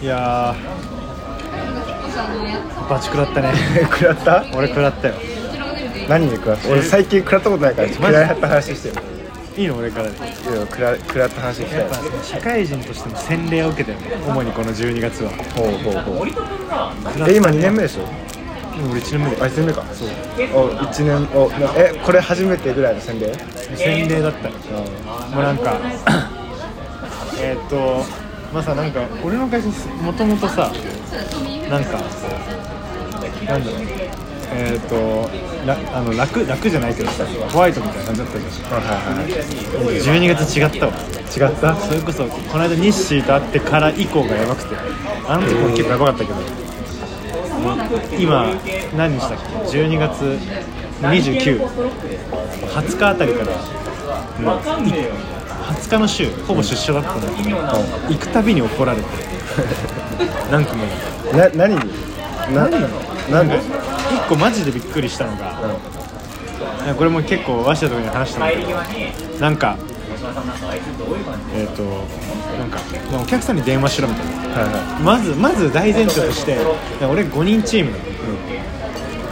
いやーバチ食らったね。食らった？俺食らったよ。何で食らった？俺最近食らったことないから食らった話してよいいの？俺からで。いや食ら食らった話したよ。やっぱ社会人としても洗礼を受けたよね。主にこの12月は。ほうほうほう。え今2年目でしょ？もう俺1年目。であ1年目か。そう。お1年おなえこれ初めてぐらいの洗礼？洗礼だった。よもうなんか えーっとまあさなんか俺の会社もともとさなんかなんだろうえーっとらあの楽楽じゃないけどさホワイトみたいな感じだったじはいはいはい。ゃん12月違ったわ。違った？それこそこの間ニッシーと会ってから以降がやばくて。あの時も結構やばかったけど。今何日だっけ？12月2920日あたりからもうい20日の週ほぼ出社だったんだけど、行くたびに怒られて。なん。かもうな何に？な何？で？一個マジでびっくりしたのが、いやこれも結構鷲田とかに話したんだけどなんかえっ、となんかお客さんに電話しろみたいな。はいはまずまず大前提として俺5人チームなの、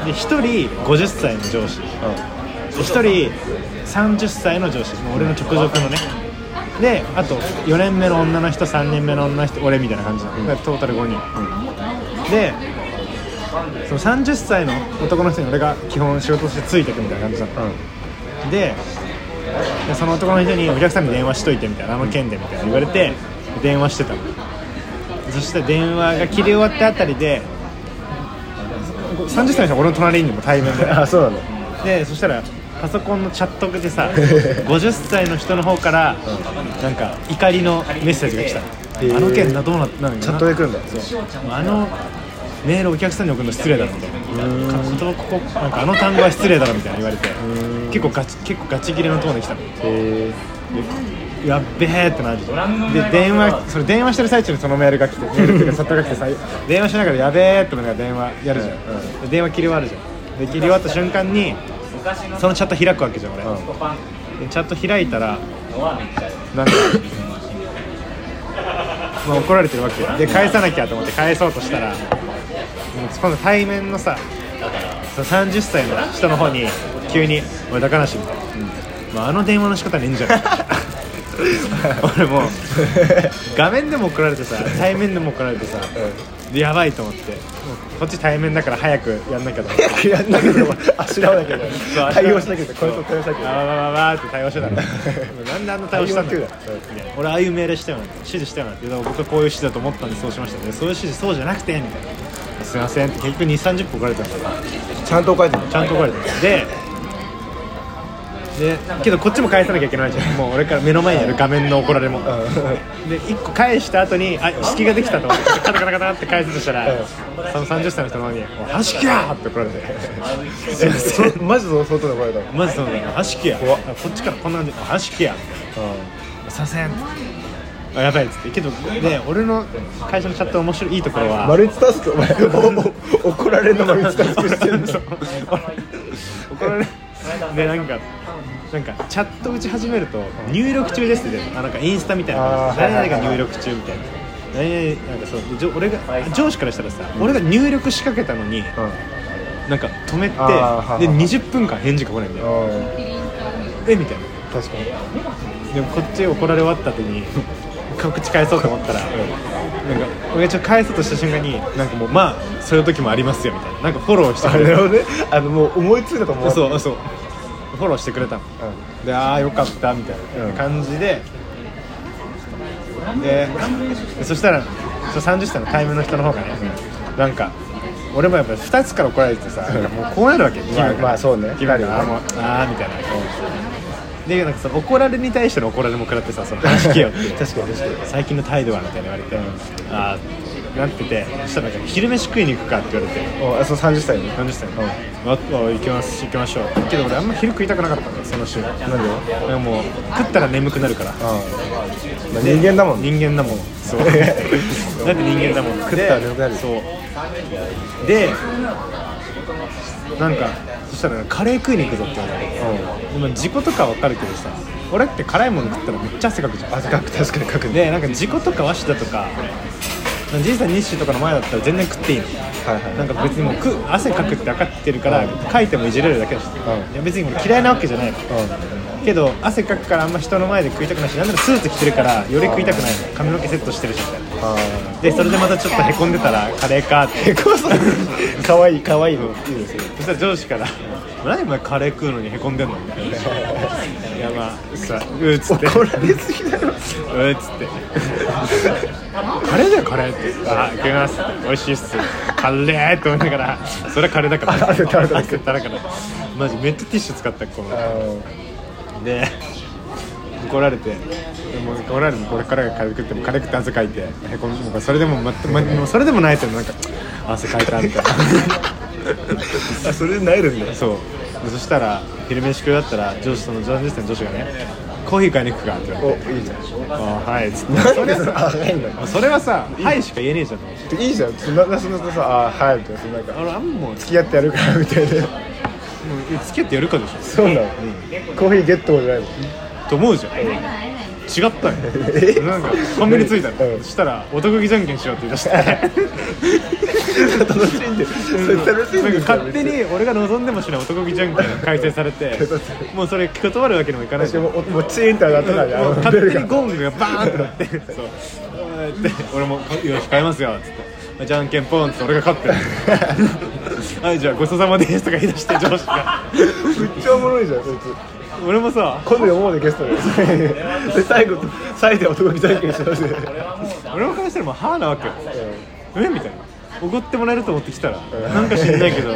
で1人50歳の上司。で1人30歳の上司。もう俺の直属のねであと4年目の女の人3年目の女の人俺みたいな感じ。なの、トータル5人、でその30歳の男の人に俺が基本仕事としてついてくみたいな感じだった。の、ででその男の人にお客さんに電話しといてみたいなあの件でみたいな言われて電話してた。のそして電話が切り終わったあたりで30歳の人は俺の隣にも対面で。い あそうなの。でそしたらパソコンのチャットでさ 50歳の人の方からなんか怒りのメッセージが来た。の、へー。あの件などうなったのチャットで来るんだ。そうあのメールお客さんに送るの失礼だろみたいな言葉ここなんかあの単語は失礼だろみたいな言われて結構ガチ結構ガチ切れのトーンで来たの。へでやっべえってなる。で電話それ電話してる最中にそのメールが来てメールっていうかチャットが来てさ電話しながらやべえってのが電話やるじゃん、うん。で電話切り終わるじゃん。で切り終わった瞬間にそのチャット開くわけじゃん俺、うん。でチャット開いたらなんかまあ怒られてるわけ。よで返さなきゃと思って返そうとしたらもう今度対面のさその30歳の人の方に急に「俺高梨」みたいな、まあ、あの電話の仕方ねえんじゃない？俺もう画面でも怒られてさ対面でも怒られてさ、でやばいと思って。もうこっち対面だから早くやんなきゃと思ってやんなきゃでもあしらわなきゃそう対応しなきゃこれと対応しなきゃバババババーって対応してたの。なんであんな対応したんだ俺ああいう命令したよな指示したよなって僕はこういう指示だと思ったんでそうしました。ねそういう指示そうじゃなくてみたいな。すいませんって。結局2 3 0分怒られてたんだよ。ちゃんと書いてるちゃんと怒られてたででけどこっちも返さなきゃいけないじゃん。もう俺から目の前にある画面の怒られも。で1個返した後にあ隙ができたと思ってカタカタカタって返すとしたらその30歳の人の方に「おいはしきや!」って怒られて「すいません。そマジその外で怒られたのまずその「はしきや」こっちからこんなんで「はしきや」すいませんあやばいっつって。けどで俺の会社のチャット面白いいいところはマルチタスク？お前怒られるのマルチタスクしてるんだ そう。怒られでなんかなんかチャット打ち始めると入力中ですってあなんかインスタみたいなあー。誰々が入力中みたいな。何々なんかそうでじょ俺が上司からしたらさ、俺が入力しかけたのになんか止めてで20分間返事が来ないんだようんえみたいな。確かにでもこっち怒られ終わった後にこっち返そうと思ったら、なんか俺がちょっと返そうとした瞬間になんかもうまあそういう時もありますよみたいな。なんかフォローしてあくれた。ね。あのもう思いついたと思うそうそう。フォローしてくれたの。でああよかったみたいな感じで、ででそしたらその30歳の対面の人の方がね、なんか俺もやっぱ2つから怒られてさ、もうこうなるわけまあまあそうね。気分が。ああーみたいなでなんかその怒られに対しての怒られも食らってさその話聞けよって 確かに確かに。最近の態度はみたいな言われて、ああなっててそしたらなんか昼飯食いに行くかって言われて。おあそう30歳に。30歳の、ああ行きます行きましょう。けど俺あんま昼食いたくなかったんだよその週。なんなんでかもう食ったら眠くなるから。まあ人間だもん。ね人間だもん。そう。だって人間だもん。食ったら眠くなる。そう。でなんかそしたらカレー食いに行くぞって言われて、でも事故とかは分かるけどさ俺って辛いもの食ったらめっちゃ汗かくじゃん。汗かく確かにかくねでなんか事故とか鷲田とかじいさん日誌とかの前だったら全然食っていいの。はいはい。なんか別にもう食う汗かくって分かってるから、うん。書いてもいじれるだけだし、ん。いや別に俺嫌いなわけじゃないのけど汗かくからあんま人の前で食いたくないしなんならスーツ着てるからより食いたくないの。髪の毛セットしてるしみたいな。あでそれでまたちょっとへこんでたらカレーかって。へこんあかわいいかわいいの。いいですよ。そしたら上司から「何お前カレー食うのにへこんでんの?」みたいな「い やまあさうーっつって。怒られすぎだろ。うーっつって。カレーだよカレーって。あいきます。美味しいっす。カレーって思いながら。それはカレーだから。あ汗垂らから。マジめっちゃティッシュ使ったこのあで怒られてでも怒られてこれからがカレー食ってもカレー食って汗かいてへこんそれでも、まま、もうそれでもないとなんか汗かいたみたいな。あそれで萎えるんだそう。でそしたら昼飯食いだったら上司その30歳の上司がねコーヒー買いに行くかって言われて。おいいじゃん。あはい。っつって。なんそれでそれあはいんだそれはさ「はい」しか言えねえじゃん。いいじゃん。そんなそんなさあはいみたいな。んかあんもう付き合ってやるからみたいなもう付き合ってやるかでしょ。そうなの。コーヒーゲットじゃないの。と思うじゃん。違ったよ。なんかコンビニ着いたの、うん。そしたら「お得意じゃんけんしよう」って言い出して。楽しんでそれ楽しんでなんか勝手に俺が望んでもしない男気じゃんけんが開催されて もうそれ断るわけにもいかないじゃん。私ももうチーンって上がったからねあの勝手にゴングがバーンってなって。そう。で俺も「よし買いますよ」っつって「じゃんけんポン」って俺が勝ってる。はいじゃあごちそうさまですとか言い出して上司が。めっちゃおもろいじゃんそいつ。俺もさ今度読もうでゲストで。で最後最後で男気じゃんけんしようぜ。俺もからしたらもう歯なわけよ。えみたいな。おごってもらえると思ってきたらなんか知んないけど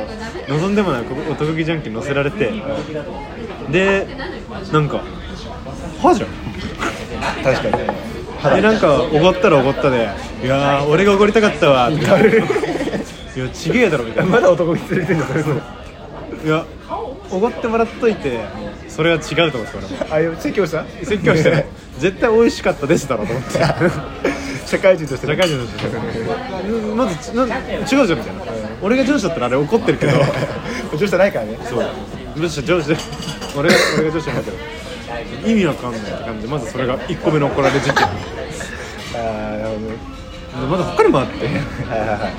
望んでもない男気じゃんけん乗せられて。でなんか歯じゃん。確かにでなんかおごったらおごったで「いやー俺がおごりたかったわ」って。誰いやちげえだろ」みたいな。まだ男気連れてんだそれいやおごってもらっといてそれは違うと思って俺も。あいや説教した？説教してない絶対美味しかったですだろうと思って。社会人として社会人としてうんまずちな違うじゃんみたいな。俺が上司だったらあれ怒ってるけど。上司じゃないからね。そう。上司上司。で俺が俺が上司なんだけど意味わかんないって感じでまずそれが1個目の怒られ事件。でああなるほど。ねまだ他にもあって。はいはいはい。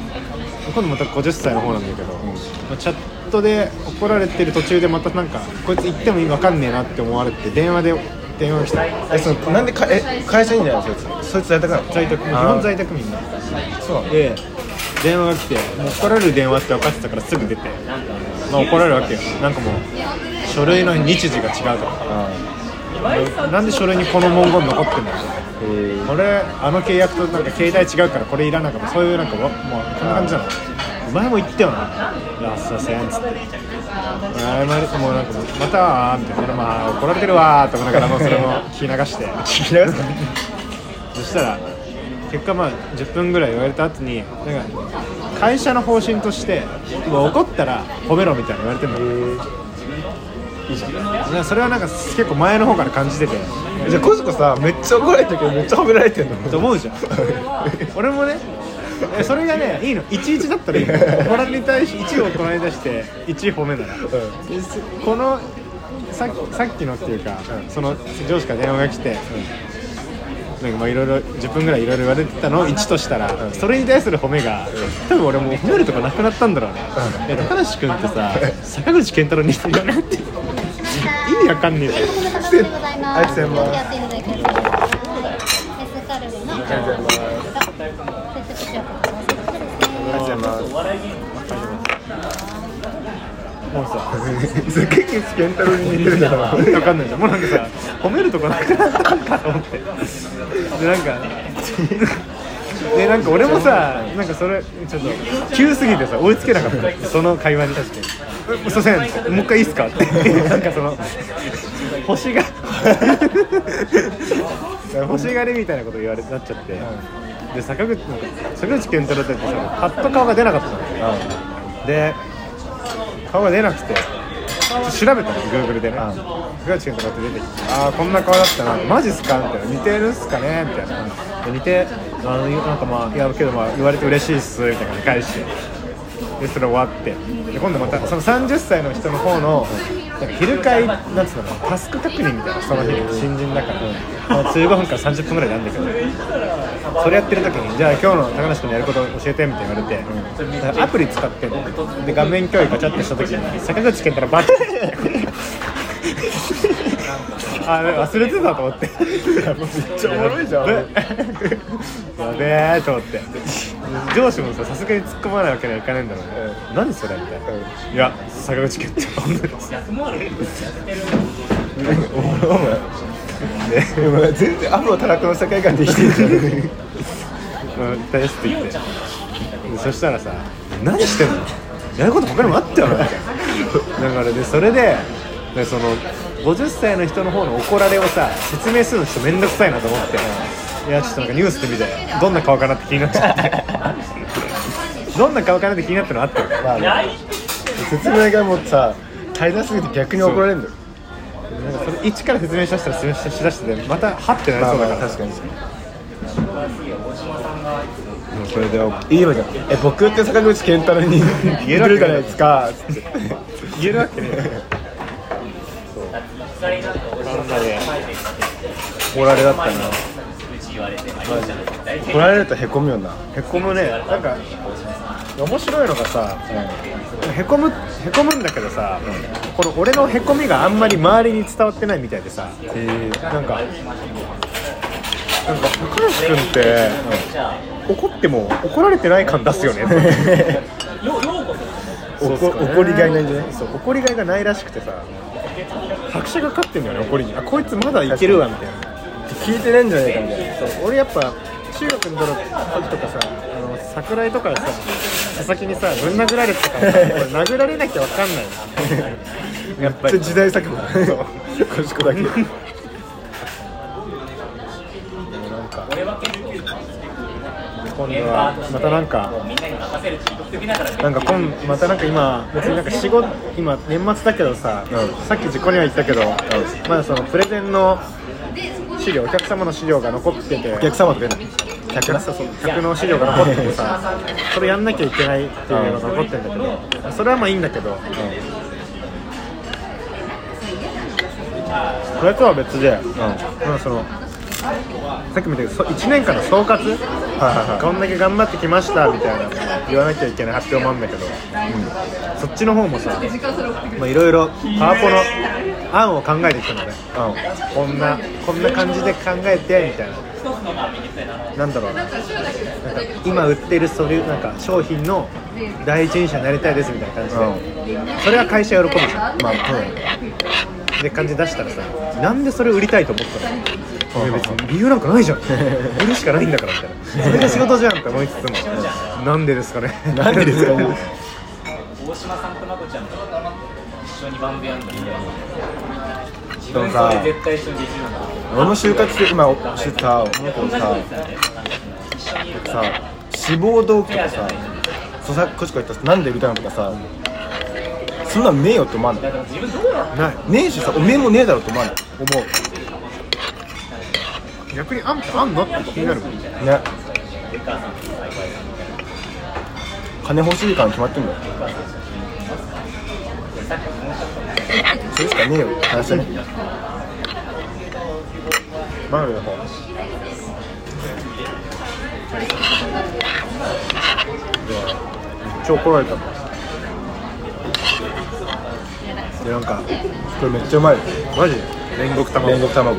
今度また50歳の方なんだけど、まあチャットで怒られてる途中でまたなんかこいつ言っても意味わかんねえなって思われて電話で電話来た。えそのなんでかえ会社員じゃないそいつ。そいつ在宅なの？在宅基本在宅みんなそうなの？で電話が来てもう怒られる電話って分かってたからすぐ出て、まあ、怒られるわけよ。なんかもう書類の日時が違うとか。あなんで書類にこの文言残ってんだよえー。俺あの契約となんか携帯違うからこれいらないからそういうなんかわもうこんな感じなの？前も言ったよな「いやすいません」っつって「謝るもうなんかまたは」みたいな俺まあ怒られてるわーと思いながらもうそれも聞き流して。聞き流すかそしたら結果まあ10分ぐらい言われた後になんか会社の方針として怒ったら褒めろみたいな言われてるのいやそれはなんか結構前の方から感じてて。じゃあコスコさめっちゃ怒られてるけどめっちゃ褒められてんの？と思うじゃん。俺もねえそれがねいいの。11だったらいいの。怒られに対し1を怒られに対して1褒めなら。このささっきのっていうか、その上司から電話が来て、なんかまあいろいろ10分ぐらいいろいろ言われてたのを1としたら、それに対する褒めが、多分俺もう褒めるとこなくなったんだろうね、いや高梨君ってさ坂口健太郎に似てるよねって意味わかんねえじゃんお待たせでございます。ありがとうございますやっていただきます。はい。エスカルビの。ありがとうございます。接触塩こありがとうございますもうさ坂口健太郎に似てるんだから わかんないじゃんもうなんかさ褒めるとこなくなったんかと思ってでなんかでなんか俺もさなんかそれちょっと急すぎてさ追いつけなかったその会話に確かに「すいません。もう一回いいっすか?」ってなんかその星が星がりみたいなこと言われなっちゃって、で坂口坂口健太郎ってさパッと顔が出なかったの。で顔が出なくて調べたの Google でね。坂口健太郎って出てきてああこんな顔だったな。マジっすか？みたいな。似てるっすかね？みたいな。で似てあのなんかまあいやけどまあ言われて嬉しいっすみたいな返してでそれ終わって。で今度またその30歳の人の方のなんか昼会なんつうのタスク確認みたいなその日新人だから、もう15分から30分ぐらいなんだけど。それやってる時にじゃあ今日の高梨君のやること教えてみたいに言われて、なん。かアプリ使ってで画面共有ガチャってした時に坂口健太らバッて。あ忘れてたと思って。めっちゃおもろいじゃん。やべえと思って上司もささすがに突っ込まないわけにはいかないんだろうね、何それみたいな、いや坂口健太お前お前。お前全然アフロタラクの世界観で生きてるじゃん。うんですって言って。でそしたらさ「何してんの？やること他にもあったよな」みたいなだからでそれででその50歳の人の方の怒られをさ説明するのちょっと面倒くさいなと思っていやちょっとなんかニュースで見てどんな顔かなって気になっちゃって。どんな顔かなって気になったのあったよまあね。説明がもうさ大変すぎて逆に怒られるんだよ。なんかそれ一から説明しだしたら説明しだしててまたはってなりまあまそうだからあ確かに。それで言えばじゃんえ僕って坂口健太郎に言えるじゃないですかつって言えるわけねそんなで怒られだったな怒られるとへこむよな。へこむね。なんか面白いのがさ、へこむへこむんだけどさ、この俺のへこみがあんまり周りに伝わってないみたいでさ、なんかなんか高梨君って、怒っても怒られてない感出すよね。怒りがいないんじゃない？そう怒りがいがないらしくてさ拍車がかかってんだよね怒りに。あこいつまだいけるわみたいな聞いてないんじゃないかみたいな。そう俺やっぱ中学の時とかさあの桜井とかでさ佐々木にさぶん殴られてたからさ俺殴られなきゃわかんないの やっぱり。時代錯誤。そう賢だけ。なんか今度はまたなんかなんか今またなんか今別になんか仕事今年末だけどさ、うん。さっき実行には言ったけど、まだそのプレゼンの資料お客様の資料が残ってて。お客様とか言うの客そうそう客の資料が残っててさそれやんなきゃいけないっていうのが残ってるんだけどそれはまあいいんだけど、それとは別で、まあそのさっきも言ったけどそ1年間の総括？はいはいはい。こんだけ頑張ってきましたみたいな言わなきゃいけない発表もあるんだけど、そっちの方もさまあいろいろパワポの案を考えてきたのね、こんなこんな感じで考えてみたいな。なんだろうな。なんか今売ってるそれなんか商品の第一人者になりたいですみたいな感じで、それは会社喜ぶじゃん。まあで感じ出したらさなんでそれ売りたいと思ったの？いや別に。理由なんかないじゃん。売るしかないんだからみたいな。それが仕事じゃんって思いつつも。なんでですかね？うんなんでですか？ね 大島さんとまこちゃんと一緒にバンドやんのみた自でも分さそれ絶対一緒にできるんだ俺も就活して今してさ思うけどささ志望動機とかさそうさこっちから言った。らなんで売りた。いのとかさそんなんねえよって思わないないねえしさおめえもねえだろって思わない思う逆にあんあんのって気になるもんね金欲しいから決まってんだよそれしかねえよって話だねマジでほ超怒られたもん。でなん。かこれめっちゃうまいマジ煉獄卵煉獄卵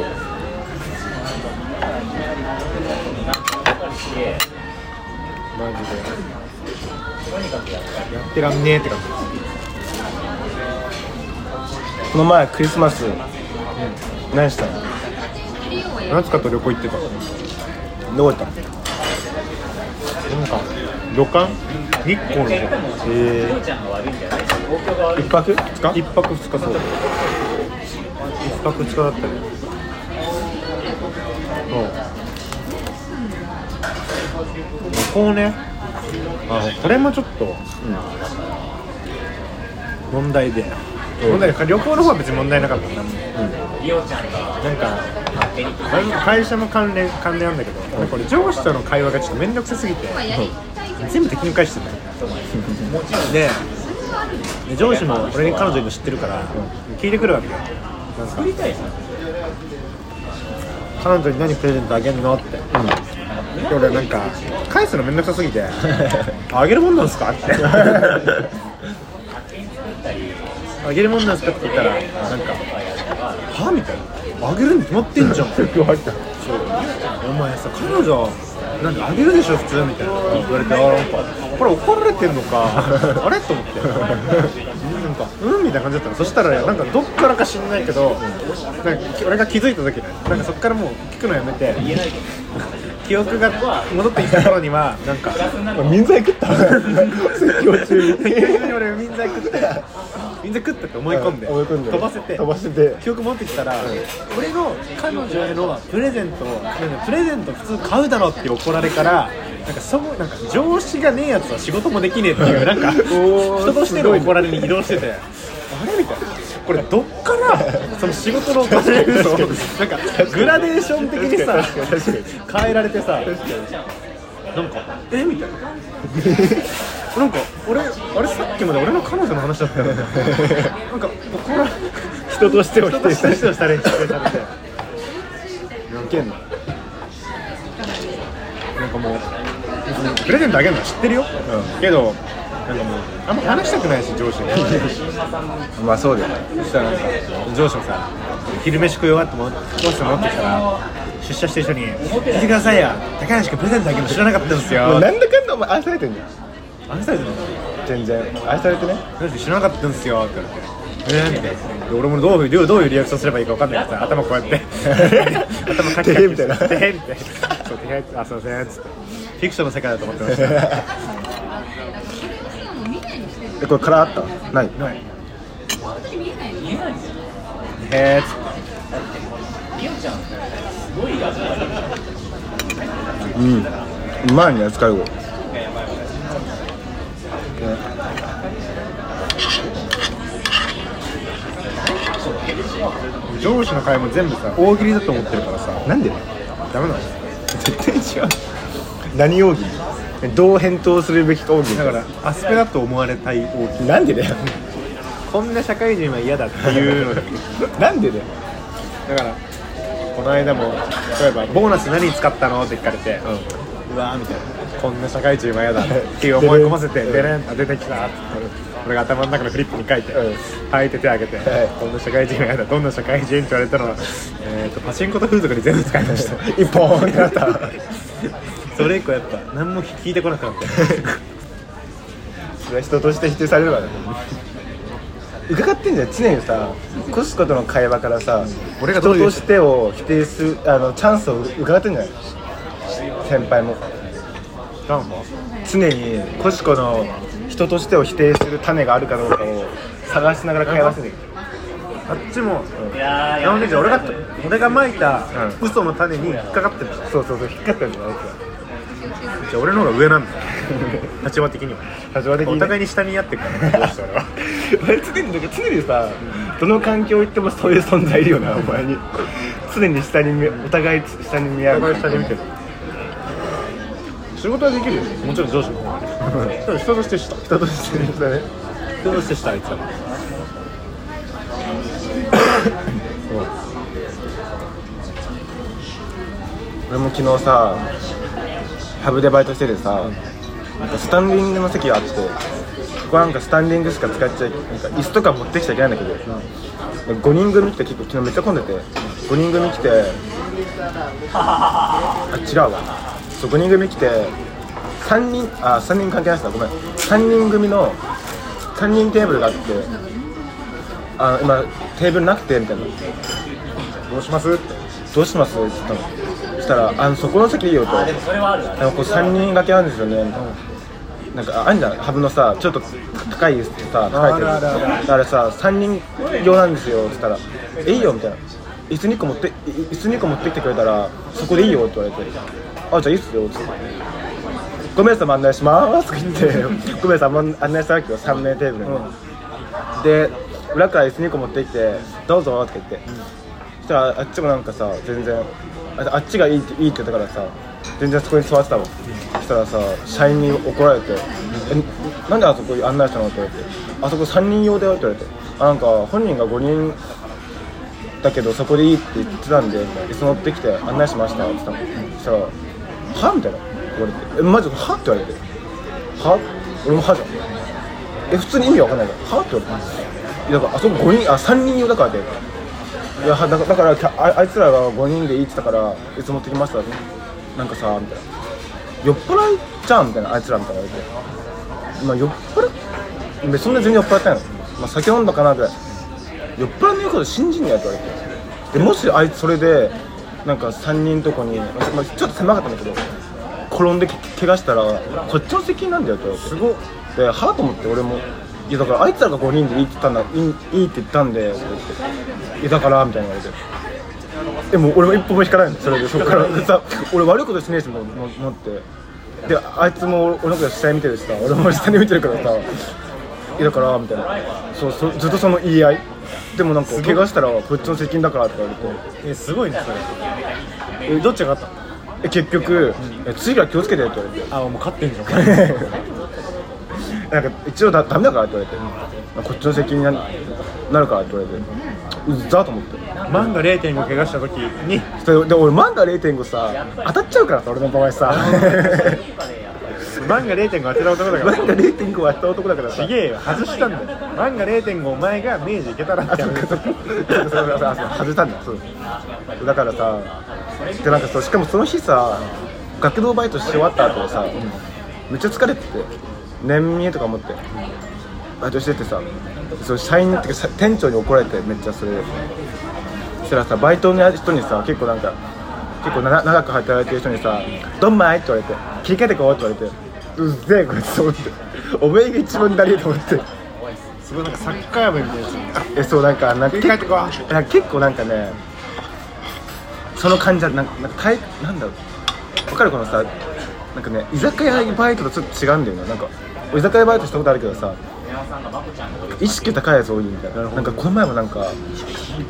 マジでやってらん。ねえって感じこの前クリスマス何したの？夏かと旅行行ってた？どこ行った？のなんか旅館？日光の方。えー、一泊？二日？一泊二日そう。一泊二日だったねそう。旅行ね。あこれもちょっと問題で、問題で旅行の方は別に問題なかった。ん。だリオちゃんがなんか会社の関連関連なんだけど、これ上司との会話がちょっと面倒くさすぎて、全部敵に返してるの。よでで上司も俺に彼女いるの知ってるから、聞いてくるわけよ。なんか彼女に何プレゼントあげんのって、で俺なんか返すのめんどくさすぎて あげるもんなんすかって あげるもんなんすかって言ったらなんかはみたいな。あげるに決まってんじゃん。今日入ったお前さ彼女なんかあげるでしょ普通みたいな。言われてあなんかこれ怒られてんのか あれ？と思って。なんかうんみたいな感じだったの。そしたらなんかどっからか知んないけどなんか俺が気づいた時ね。なんかそっからもう聞くのやめて。記憶が戻ってきた頃にはなんか民剤食った？説教中に俺民剤食って民剤食ったって思い込んで,、思い込んで。飛ばせて飛ばせて。記憶持ってきたら、俺の彼女へのプレゼントをなんかプレゼント普通買うだろって怒られからなんかそうなんか上司がねえやつは仕事もできねえっていう なんか人としての怒られに移動しててあれみたいな。これどっから その仕事の怒られるのなんかグラデーション的にさ変えられてさなんかえ？みたいな。なんか俺あれさっきまで俺の彼女の話だったよね。なんか怒ら人としてを人否定した。としてを否定されて。いけんの。なんかもう別にプレゼントあげるのは知ってるよ、けどなんかもうあんま話したくないし上司に まあそうだよね。そしたらなんか上司もさ昼飯食い終わってもどうして戻ってきたら出社してる人に「聞いてくださいよ高梨君プレゼントあげるの知らなかったんですよ」もうなんだかんだお前愛されてんじゃん愛されてるの？全然愛されてね知らなかったんですよって言われて。えー、みたいなで俺もどういうどういうリアクションすればいいか分かんないからさ頭こうやって頭カキカキてへみたいなてへみたいなそうてへあすいませんっつってフィクションの世界だと思ってましたえこれ殻あった？ない。ない。へーうん。うまいね使い子上司の会も全部さ大喜利だと思ってるからさ。なんで？ダメなの。絶対違う。何大喜利？どう返答するべきか大喜利だからアスペだと思われたい大喜利なんでだよ。こんな社会人は嫌だっていうのだなんでだよ。からこの間も例えば「ボーナス何に使ったの?」って聞かれて、うわーみたいな。こんな社会人は嫌だっていう思い込ませてうん。デレンあ出てきたって俺が頭の中のフリップに書いて、うん。書いて手挙げて、はい。こんな社会人は嫌だどんな社会人って言われたのは、えー、とパチンコと風俗に全部使いました。一本ってなった それ以降やっぱ何も聞いてこなくなってそれは人として否定されるわね。伺ってんじゃん常にさコスコとの会話からさ俺が人としてを否定するあのチャンスを伺ってんじゃない？先輩も。常にコシコの人としてを否定する種があるかどうかを探しながら会話してるあっちも、なのでじゃあ俺が俺がまいたう嘘の種に引っかかってる。そうそうそう引っかかったんだよあいじゃあ俺の方が上なんだよ。立場的には。立場的にお互いに下にやってるからどうして俺は。俺常にだから常にさどの環境行ってもそういう存在いるよな お前に。常に下に見お互い下に見合う。お互い下に見てる。仕事はできるよ。もちろん上司も。ただ人としてした人として下ね。人としてしたあいつは。俺も昨日さハブでバイトしててさ、なんかスタンディングの席があってここなんかスタンディングしか使っちゃいなんか椅子とか持ってきちゃいけないんだけど、5人組来て結構昨日めっちゃ混んでて5人組来てあ違うわ。そう5人組来て3人あ3人関係ないですかごめん。3人組の3人テーブルがあってあ今テーブルなくてみたいな。どうします？って。どうします？って言ったの。したら「あのそこの席いいよ」と「あのこれ3人掛けなんですよね」なんかああんじゃんハブのさちょっと高いさ高いテーブルあるあるああれさ3人用なんですよって言ったら「えいいよ」みたいな「椅子2個持ってい椅子2個持ってきてくれたらそこでいいよ」って言われて「あじゃあいいっすよ」って。言って「5名様案内します」とか言って5名様案内したわけよ3名テーブルに、で裏から椅子2個持ってきて「どうぞ」って言って、そしたらあっちもなんかさ全然あっちがいいっていいって言ったからさ全然そこに座ってたわそしたらさ社員に怒られて「えなんであそこに案内したの?」って言われて「あそこ3人用だよ」って言われて「あなんか本人が5人だけどそこでいいって言ってたんで椅子乗ってきて案内しました」って言ったのそしたら「は?」みたいな言われて「えマジは?」って言われて「は?」俺も「は?」じゃんえ普通に意味わかんないから「は?」って言われてだからあそこ5人あ3人用だからでいやだからだからきゃああいつらが5人でいいって言ったからいつ持ってきました？なんかさみたいな。酔っ払いじゃんみたいなあいつらみたいな言われて。まあ酔っ払い別にそんな全然酔っ払ってないの、まあ、酒飲んだかなぐらい。酔っ払いの言うこと信じんねやって言われて。でもしあいつそれでなんか3人とこに、まあまあちょっと狭かったんだけど転んでけ怪我したらこっちの責任なんだよって言われて。すごではあと思って俺もいやだからあいつらが5人でいいって言ったんだいいいいって言ったんでいやだからみたいな言われて。でも俺も一歩も引かないの。それでそこから。でさ俺悪いことしねえしもう思って。であいつも俺のこと下に見てるしさ俺も下に見てるからさ。いやだからみたいな。そうそうずっとその言い合い。でもなんか怪我したらこっちの責任だからって言われて。えすごいねそれ。えどっちが勝ったの？え結局、え次から気をつけてって言われて。あもう勝ってんじゃん なんか一応だダメだからって言われて、こっちの責任にななるからって言われて。うっざと思って。漫画0.5怪我した時に。で俺漫画0.5さ当たっちゃうからさ俺の場合さ。漫画0.5当てた男だから。漫画0.5は当たった男だからさ。ちげえよ。外したんだよ。漫画0.5お前が明治いけたらって。あそうかそうかそう。外したんだそう。だからさでなんかそうしかもその日さ学童バイトし終わった後さ、めっちゃ疲れてて年見えとか思って、バイトしててさ。そう社員っていうかさ店長に怒られてめっちゃそれ。したらさバイトの人にさ結構なんか結構な長く働いてる人にさ「どんまい?」って言われて「切り替えてこう」って言われて「うっぜえこいつ」と思って「お前が一番だりと思って。すごいなんかサッカー部みたいな。えそうなんかなんか結構なんかねその感じはなんかなんか体なんだろう。わかるこのさなんかね居酒屋バイトとちょっと違うんだよねなんか俺居酒屋バイトしたことあるけどさ意識高いやつ多いみたいななんかこの前もなんか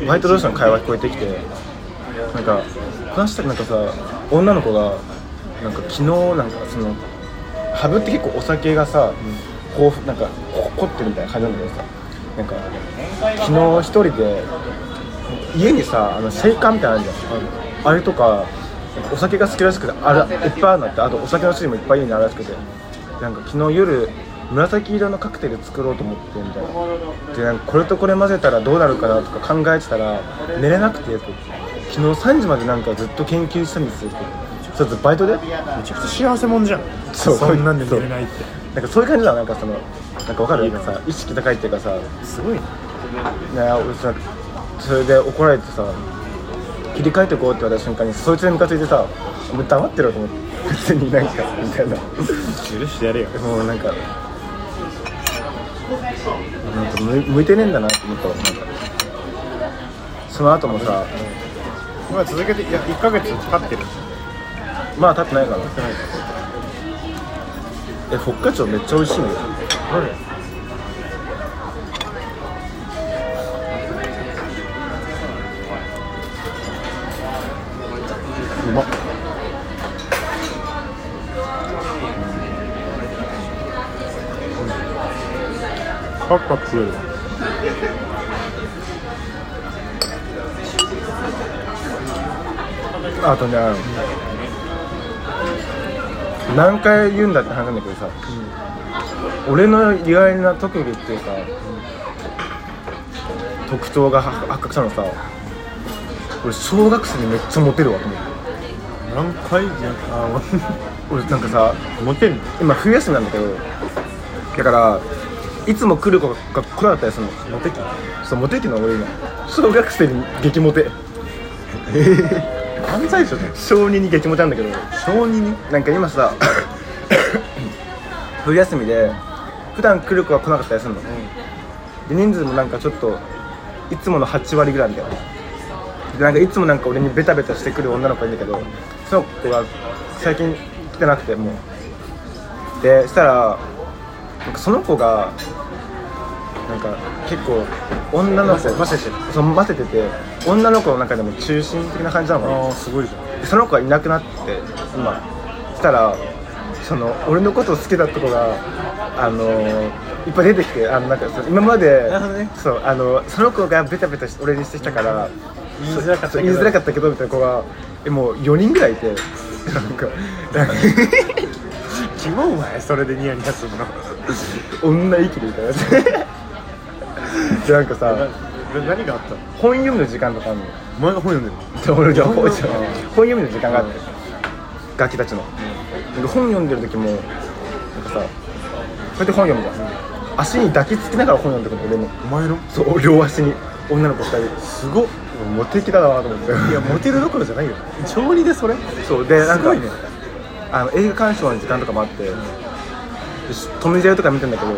バイト同士の会話聞こえてきてなんか話したなんかさ女の子がなんか昨日なんかそのハブって結構お酒がさ、豊富なんかこ凝ってるみたいな感じなんだけどさなんか昨日一人で家にさあのシェイカーみたいなのあるじゃん、あれとかお酒が好きらしくてあらいっぱいあるのってあとお酒の種類もいっぱい家にあるらしくてなんか昨日夜紫色のカクテル作ろうと思ってみたいな。でなんかこれとこれ混ぜたらどうなるかなとか考えてたら寝れなくて昨日3時までなんかずっと研究したんですよ。ちょっとバイトで？めちゃくちゃ幸せもんじゃん。そう。そんなんで寝れないって。なんかそういう感じだなんかそのなんかわかる？なんかさ意識高いっていうかさ。すごいね。ね俺さそれで怒られてさ切り替えてこうって言われた瞬間にそいつにムカついてさもう黙ってろと思って別になんかみたいな。許してやれよ。もうなんか。なんか向いてねえんだなって思ったわ。なんか。その後もさ。今続けていや1ヶ月経ってる。まあ経ってないかな。えフォッカチョめっちゃ美味しいのよパクパク食えるあとね、何回言うんだって話なんだけどさ、俺の意外な特技っていうか、特徴が発覚したのさ。俺小学生にめっちゃモテるわと思って何回じゃあ 俺なんかさモテんの？今冬休みなんだけどだからいつも来る子が来なかったりするの？モテ期そうモテ期の俺今小学生に激モテ。犯罪者じゃん。小2に激モテなんだけど。小児に？なんか今さ冬休みで普段来る子が来なかったりするの、で人数もなんかちょっといつもの8割ぐらいみたいな。でなんかいつもなんか俺にベタベタしてくる女の子いるんだけどその子が最近来てなくてもう。でしたらなんかその子がなんか結構女の子混ぜてるそう混ぜてて女の子の中でも中心的な感じなのああすごいじゃん。その子がいなくなって今したらその俺のことを好きだった子があのいっぱい出てきてあのなんかそう今までね。そうあのその子がベタベタして俺にしてきたから言いづらかったけど。言いづらかったけどみたいな子がえもう4人ぐらいいてなんか キモお前それでニヤニヤするの女息でいな。やつでなんかさ何があったの？本読むの時間とかあるの？お前が本読んでるの？俺じゃ本本本読むの時間があって。ガキたちの、で本読んでる時もなんかさこうやって本読むじゃん。足に抱きつきながら本読んでるの俺も。お前の？そう両足に。女の子2人。すごっ。モテ期だなと思って。いやモテるどころじゃないよ。小二でそれそうでなんかすごいね。あの映画鑑賞の時間とかもあって。でトム・ジェルとか見てんだけど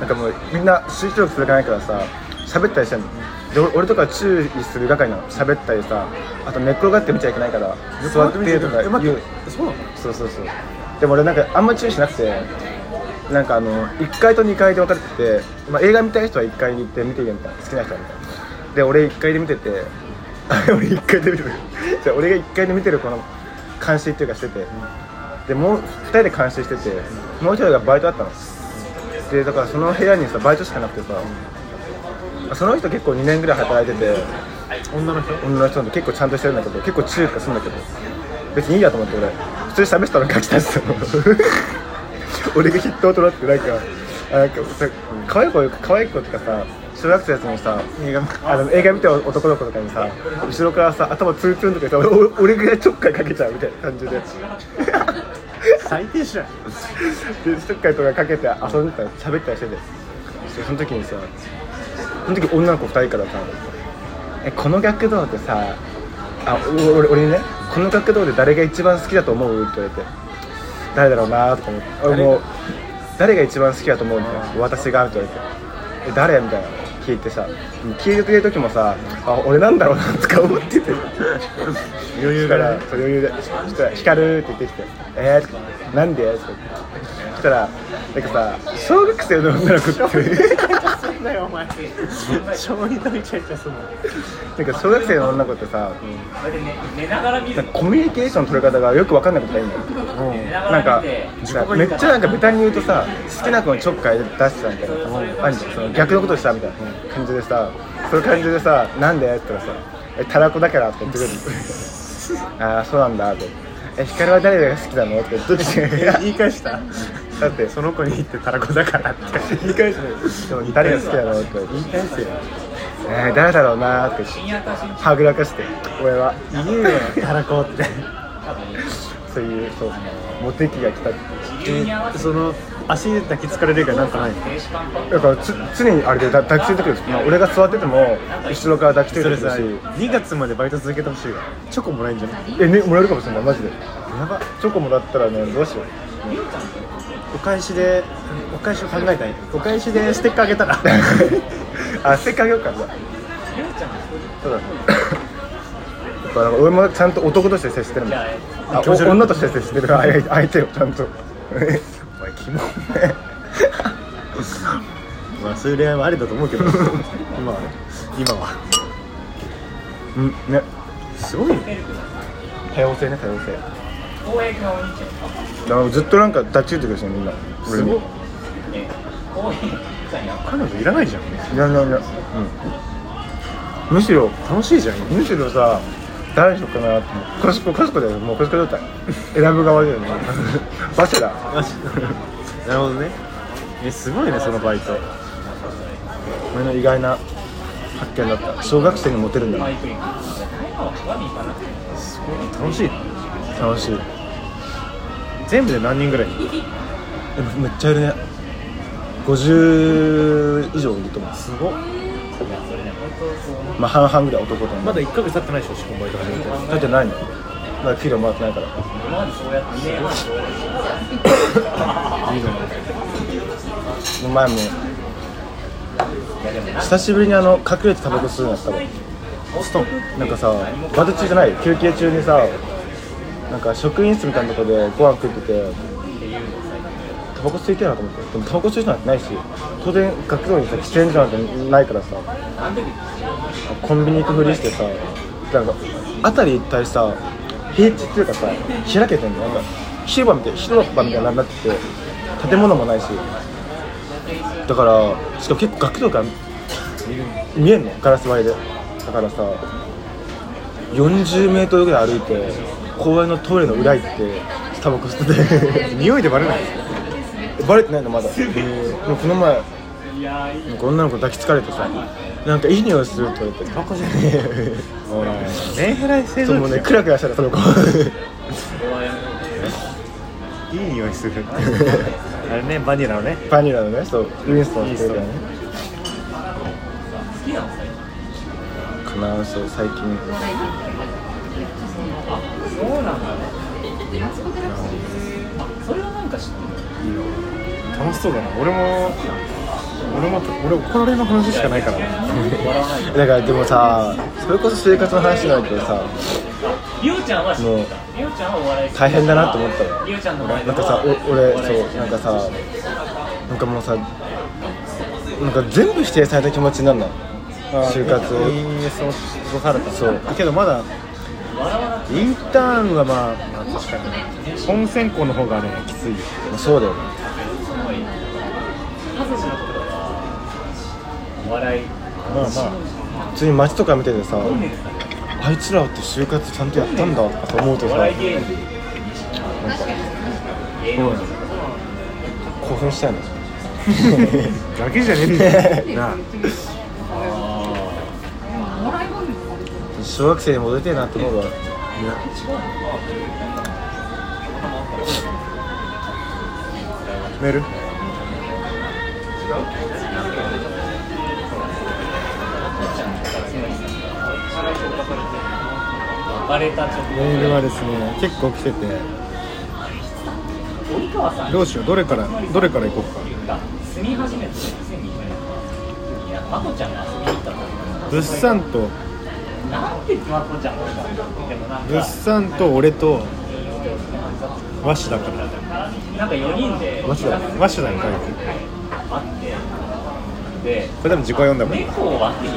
なんかもうみんな集中力続かないからさ喋ったりしてんの。で俺俺とか注意する係なの。喋ったりさあと寝っ転がって見ちゃいけないから座ってとか言う。そうなの？そうそうそう。でも俺なんかあんまり注意しなくてなんかあの1階と2階で分かれてて、まあ、映画見たい人は1階に行って見ていいよみたいな。好きな人はみたいな。で俺1階で見てて 俺1階で見てる。俺が1階で見てるこの監視っていうかしててでもう2人で監視しててもう1人がバイトだったの。でだからその部屋にさバイトしかなくてさその人結構2年ぐらい働いてて女の人？女の人と結構ちゃんとしてるんだけど結構中華するんだけど別にいいやと思って俺。普通に喋ってたのガキたちと俺が筆頭となってなんかあなんかさ可愛い子可愛い子とかさ小学生のやつにさ映画あの映画見てる男の子とかにさ後ろからさ頭ツンツンとかさお俺ぐらいちょっかいかけちゃうみたいな感じで最低じゃん。でちょっかいとかかけて遊んでたり喋ったりしてて。そその時にさその時女の子2人からさ「えこの学童ってさあお俺俺にねこの学童で誰が一番好きだと思う?」って言われて「誰だろうな?」とか思って。俺もう誰が？一番好きだと思う？みたいな。私が？って言われて「え誰?」みたいな聞いてさ聞いてくれる時もさ「あ俺なんだろうな」とか思ってて。余裕から余裕でそしたら「光る」って言ってきて「えー、なんで?」って。言ってそしたらなんかさ小学生の女の子って。なんか小学生の女の子ってさそれでね寝ながら見るなんかコミュニケーションの取り方がよく分かんないことがいいんだよ。寝ながなん。かめっちゃなんかベタに言うとさ好きな子にちょっかい出してたみたいなあんじゃん。その逆のことしたみたいな感じでさそういう感じでさ「なんで?」って言ったらさ「えたらこだから」って言ってくる。ああそうなんだって。え光は誰が好きなのって言って言い返した？だってその子に言ってたらこだからって。言い返してでも誰が好きなのって。言い返せよ。えー、誰だろうなーって。はぐらかして。俺は。言えよたらこって。そういうそう。モテ期が来たえその足抱きつかれる以外なんかないの？だからつ常にあれでだ抱きついてくるんです、まあ、俺が座ってても後ろから抱きついてくるし。それさ2月までバイト続けてほしいわ。チョコもらえんじゃない？え、ね、もらえるかもしれない。マジで。やば。チョコもらったらねどうしようお返しでお返しを考えたい。お返しでステッカーあげたら。あせっかくよか。ったそうだ。やっぱなんか俺もちゃんと男として接してるもんあ女として接してる。相手相手をちゃんと。お前キモね。まあそういう恋愛はありだと思うけど。今はね。今は。うんね。すごいね。多様性ね多様性。公園のお兄ちだからずっとなんか抱きついてくるしねみんな。俺に。すごっ。ゃんね公園さんや彼女いらないじゃんいやいやいや、うん、むしろ楽しいじゃんむしろさ誰にしようかなって。コスココスコだよ。もうコスコ状態。選ぶ側だよね。バなるほどね。えすごいねそのバイト。俺の意外な発見だった。小学生にモテるんだな。すごい。楽しい楽しい全部で何人ぐらいえめっちゃいるね。50以上いると思う。すごっ。まあ半々ぐらい男と女まだ1ヶ月経ってないでしょ仕込バイト始めて。だってないの。まだ給料もらってないから。今までそうやってねいい。のこの前も久しぶりにあの隠れてタバコ吸うのやったのストンなんかさバイト中じゃない。休憩中にさなんか職員室みたいなとこでご飯食っててタバコ吸いてえなと思って。でもタバコ吸う人なんてないし当然学童にさ喫煙所なんてないからさコンビニ行くふりしてさなんか辺り一体さ平地っていうかさ開けてんの。なんか広場みたい広場みたいになってて建物もないし。だからしかも結構学童が見えんの。ガラス張りで。だからさ40メートルぐらい歩いて公園のトイレの裏行ってタバコ吸ってて 匂いでバレない。バレてないのまだ。でもこの前女の子抱きつかれてさなんかいい匂いするって言われてタバコじゃねえよ。ねクラクラしたらその子いい匂いする あれねバニラのね。バニラのねそうウィンスト。ンっていね。かなそう最近そうなんだそれはなんか知ってる。楽しそうだな。俺も俺も俺怒られの話しかないから。なだからでもさそれこそ生活の話なんだけどさりょうちゃんは知ってもうた大変だなと思ったの。りょうちゃんの前でなんかさお俺そうなんかさなんかもうさなんか全部否定された気持ちになるの就活。をいいそうそうされた。そう。けどまだインターンはまあ、まあ、確かに本選考の方がねきついそうだよ。ねまあまあ普通に街とか見ててさあいつらって就活ちゃんとやったんだとか思うとおさ笑い芸人芸能人興奮したよねだけじゃねえんだよな小学生に戻りたいなって思う。わメール？メールはですね。結構来てて。どうしよう？どれからどれから行こうか。が住み始めて2020年いやまこちゃんが遊びに行ったの物産となんてまこちゃんなん。だでもなん物か産と俺と和紙だから。なんか4人で。和紙だ和紙だに書いて。会って。でこれ多分自己読んだもん。猫を分けに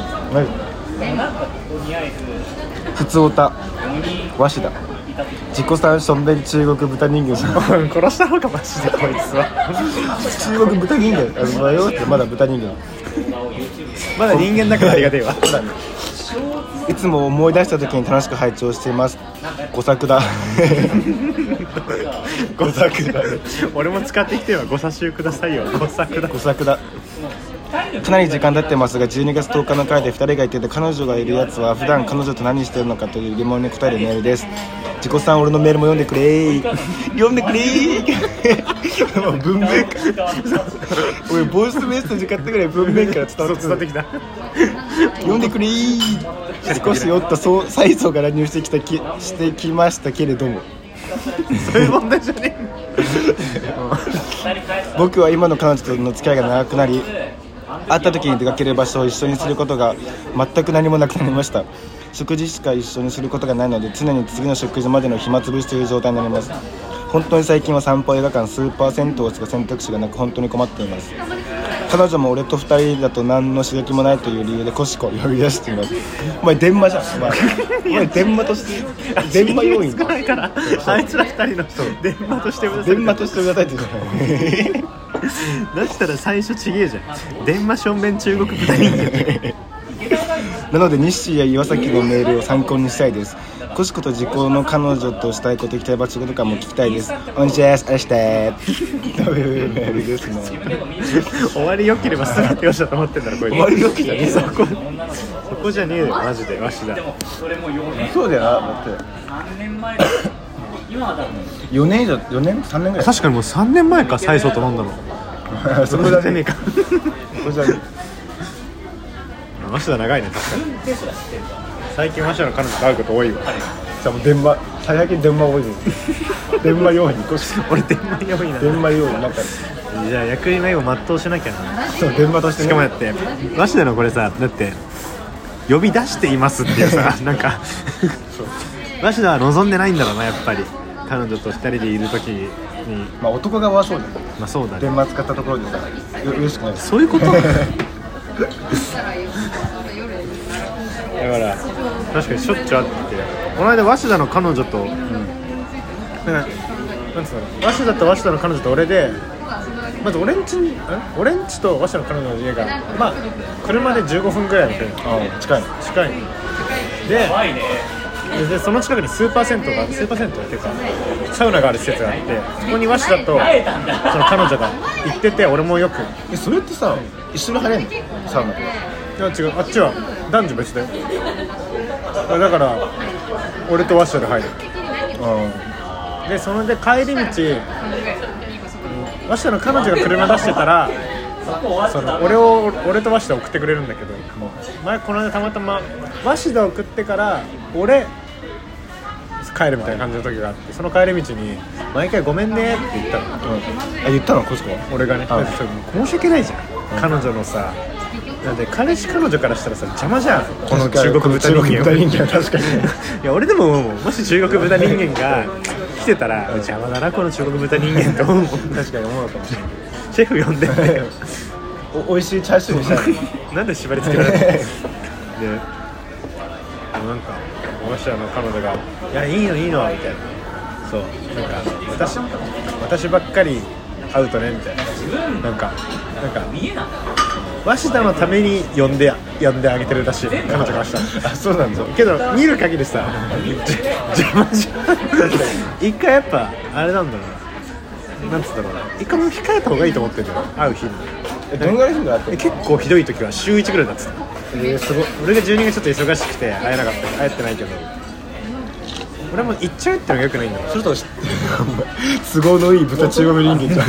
なんかとりあえず普通歌4人和紙だ。自己三しょんべん中国豚人形じゃん殺したのかマジでこいつは。中国豚人形？あの迷うってまだ豚人形。まだ人間だからありがてえわいつも思い出した時に楽しく拝聴しています。五作だ。五作だ。俺も使ってきてはご差しくださいよ。五作だ。五作だかなり時間経ってますが12月10日の回で2人が言ってて彼女がいるやつは普段彼女と何してるのかという疑問に答えるメールです。自己さん俺のメールも読んでくれ。読んでくれ。文面から。俺ボイスメッセージ買ったぐらい文面から伝わってきた。読んでくれ。少し酔ったそう催促が乱入してきたきしてきましたけれども。そういう問題じゃね僕は今の彼女との付き合いが長くなり会った時に出かける場所を一緒にすることが全く何もなくなりました。食事しか一緒にすることがないので常に次の食事までの暇つぶしという状態になります。本当に最近は散歩映画館スーパー銭湯しか選択肢がなく本当に困っています。彼女も俺と二人だと何の刺激もないという理由でコシコを呼び出しています。お前電話じゃんお前。お前電話として電話要員少ないからあいつら二人の電話としてく電話としてくださいって言うから だったら最初ちげえじゃん。電話正面中国豚人間なので日誌や岩崎のメールを参考にしたいです。コシコと時効の彼女としたいこと行きたい場所とかも聞きたいです。おにちです愛してーというメールですね。終わり良ければ全てよしだと思ってんだろこ終わり良きじゃね。えそこ。そこじゃねえよマジでわしだ。それも4年そうだよなだって。3年前だ今は多分。4年以上4年？3年ぐらい。確かにもう3年前かサイソーと飲んだの そこじゃねえかそこじゃねわしだ長いね確かに最近わしだの彼女と会うこと多いわ。えじゃあもう電話。最近電話多いです 電話用意コシコ俺電話弱いな電話用意なんかじゃあ役員名を全うしなきゃなそう電話として。しかもだって。鷲田のこれさだって呼び出していますっていうさなんか。鷲田は望んでないんだろうなやっぱり彼女と二人でいる時にまあ男側はそうだよまあそうだね。電話使ったところでさよ嬉しくないです。そういうこと？だから確かにしょっちゅう会ってて。この間早稲田の彼女と、なんかなんつうの？早稲田と早稲田の彼女と俺でまず俺んちんん俺んちと早稲田の彼女の家がまあ車で15分ぐらいの距離。あ近いの。近いの。で怖いねででその近くにスーパー銭湯がスーパー銭湯っていうかサウナがある施設があってそこに早稲田とその彼女が行ってて俺もよく。えそれってさ一緒に入れんの？サウナ。といや違う。あっちは男女別だよ。あだから俺と早稲田で入る。うでそれで帰り道早稲田の彼女が車出してたらその俺を俺と早稲田送ってくれるんだけど。前この間たまたま早稲田送ってから俺帰るみたいな感じの時があってその帰り道に「毎回ごめんね」って言ったの。ん、うん、あ言ったのコスコ。俺がね。申し訳ないじゃん。彼女のさなんで彼氏彼女からしたらさ邪魔じゃん。この中国豚人間人間は確かに。いや俺でももし中国豚人間が来てたら邪魔だなこの中国豚人間と思う確かに思うかもしれないシェフ呼んで。お美味しいチャーシューにしたい。なんで縛り付けられてるでなんか我が社の彼女が「いやいいのいいの」みたいな。そう。なんか私私ばっかり会うとねみたいな。なんかなんか見えない鷲田のために呼んで呼んであげてるらしい彼女がしたあそうなんだ。けど見る限りさじ邪魔じゃん。一回やっぱあれなんだろうななんつうんだろうな。一回も控えた方がいいと思ってるんだよ。会う日に。えどんぐらい頻度あってえ結構ひどい時は週1ぐらいだってたえー、すごい。俺が12月ちょっと忙しくて会えなかった。会えてないけど。俺も行っちゃうってのがよくないんだよ。それと都合のいい豚中国人間じゃん。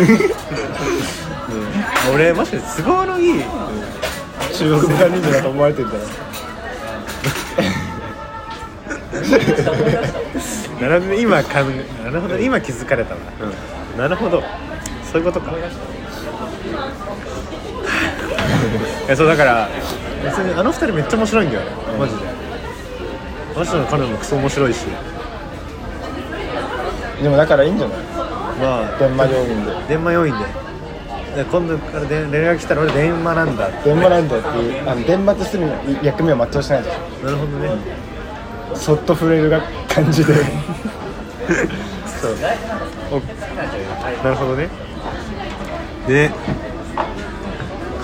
俺マジで都合のいい。中国豚人間だと思われてんじゃないなるほどね今かんなるほど。今気づかれたな、なるほど。そういうことか。そうだから別にあの二人めっちゃ面白いんだよね。マジで。マジの彼女もクソ面白いし。でもだからいいんじゃない？まあ電話要員で。電話要員で。で今度からで連絡来たら俺電話なんだって。電話なんだっていうあの電話とする役目を全うしないでしなるほどね、ょそっと触れるが感じで。そう。お なるほどね。で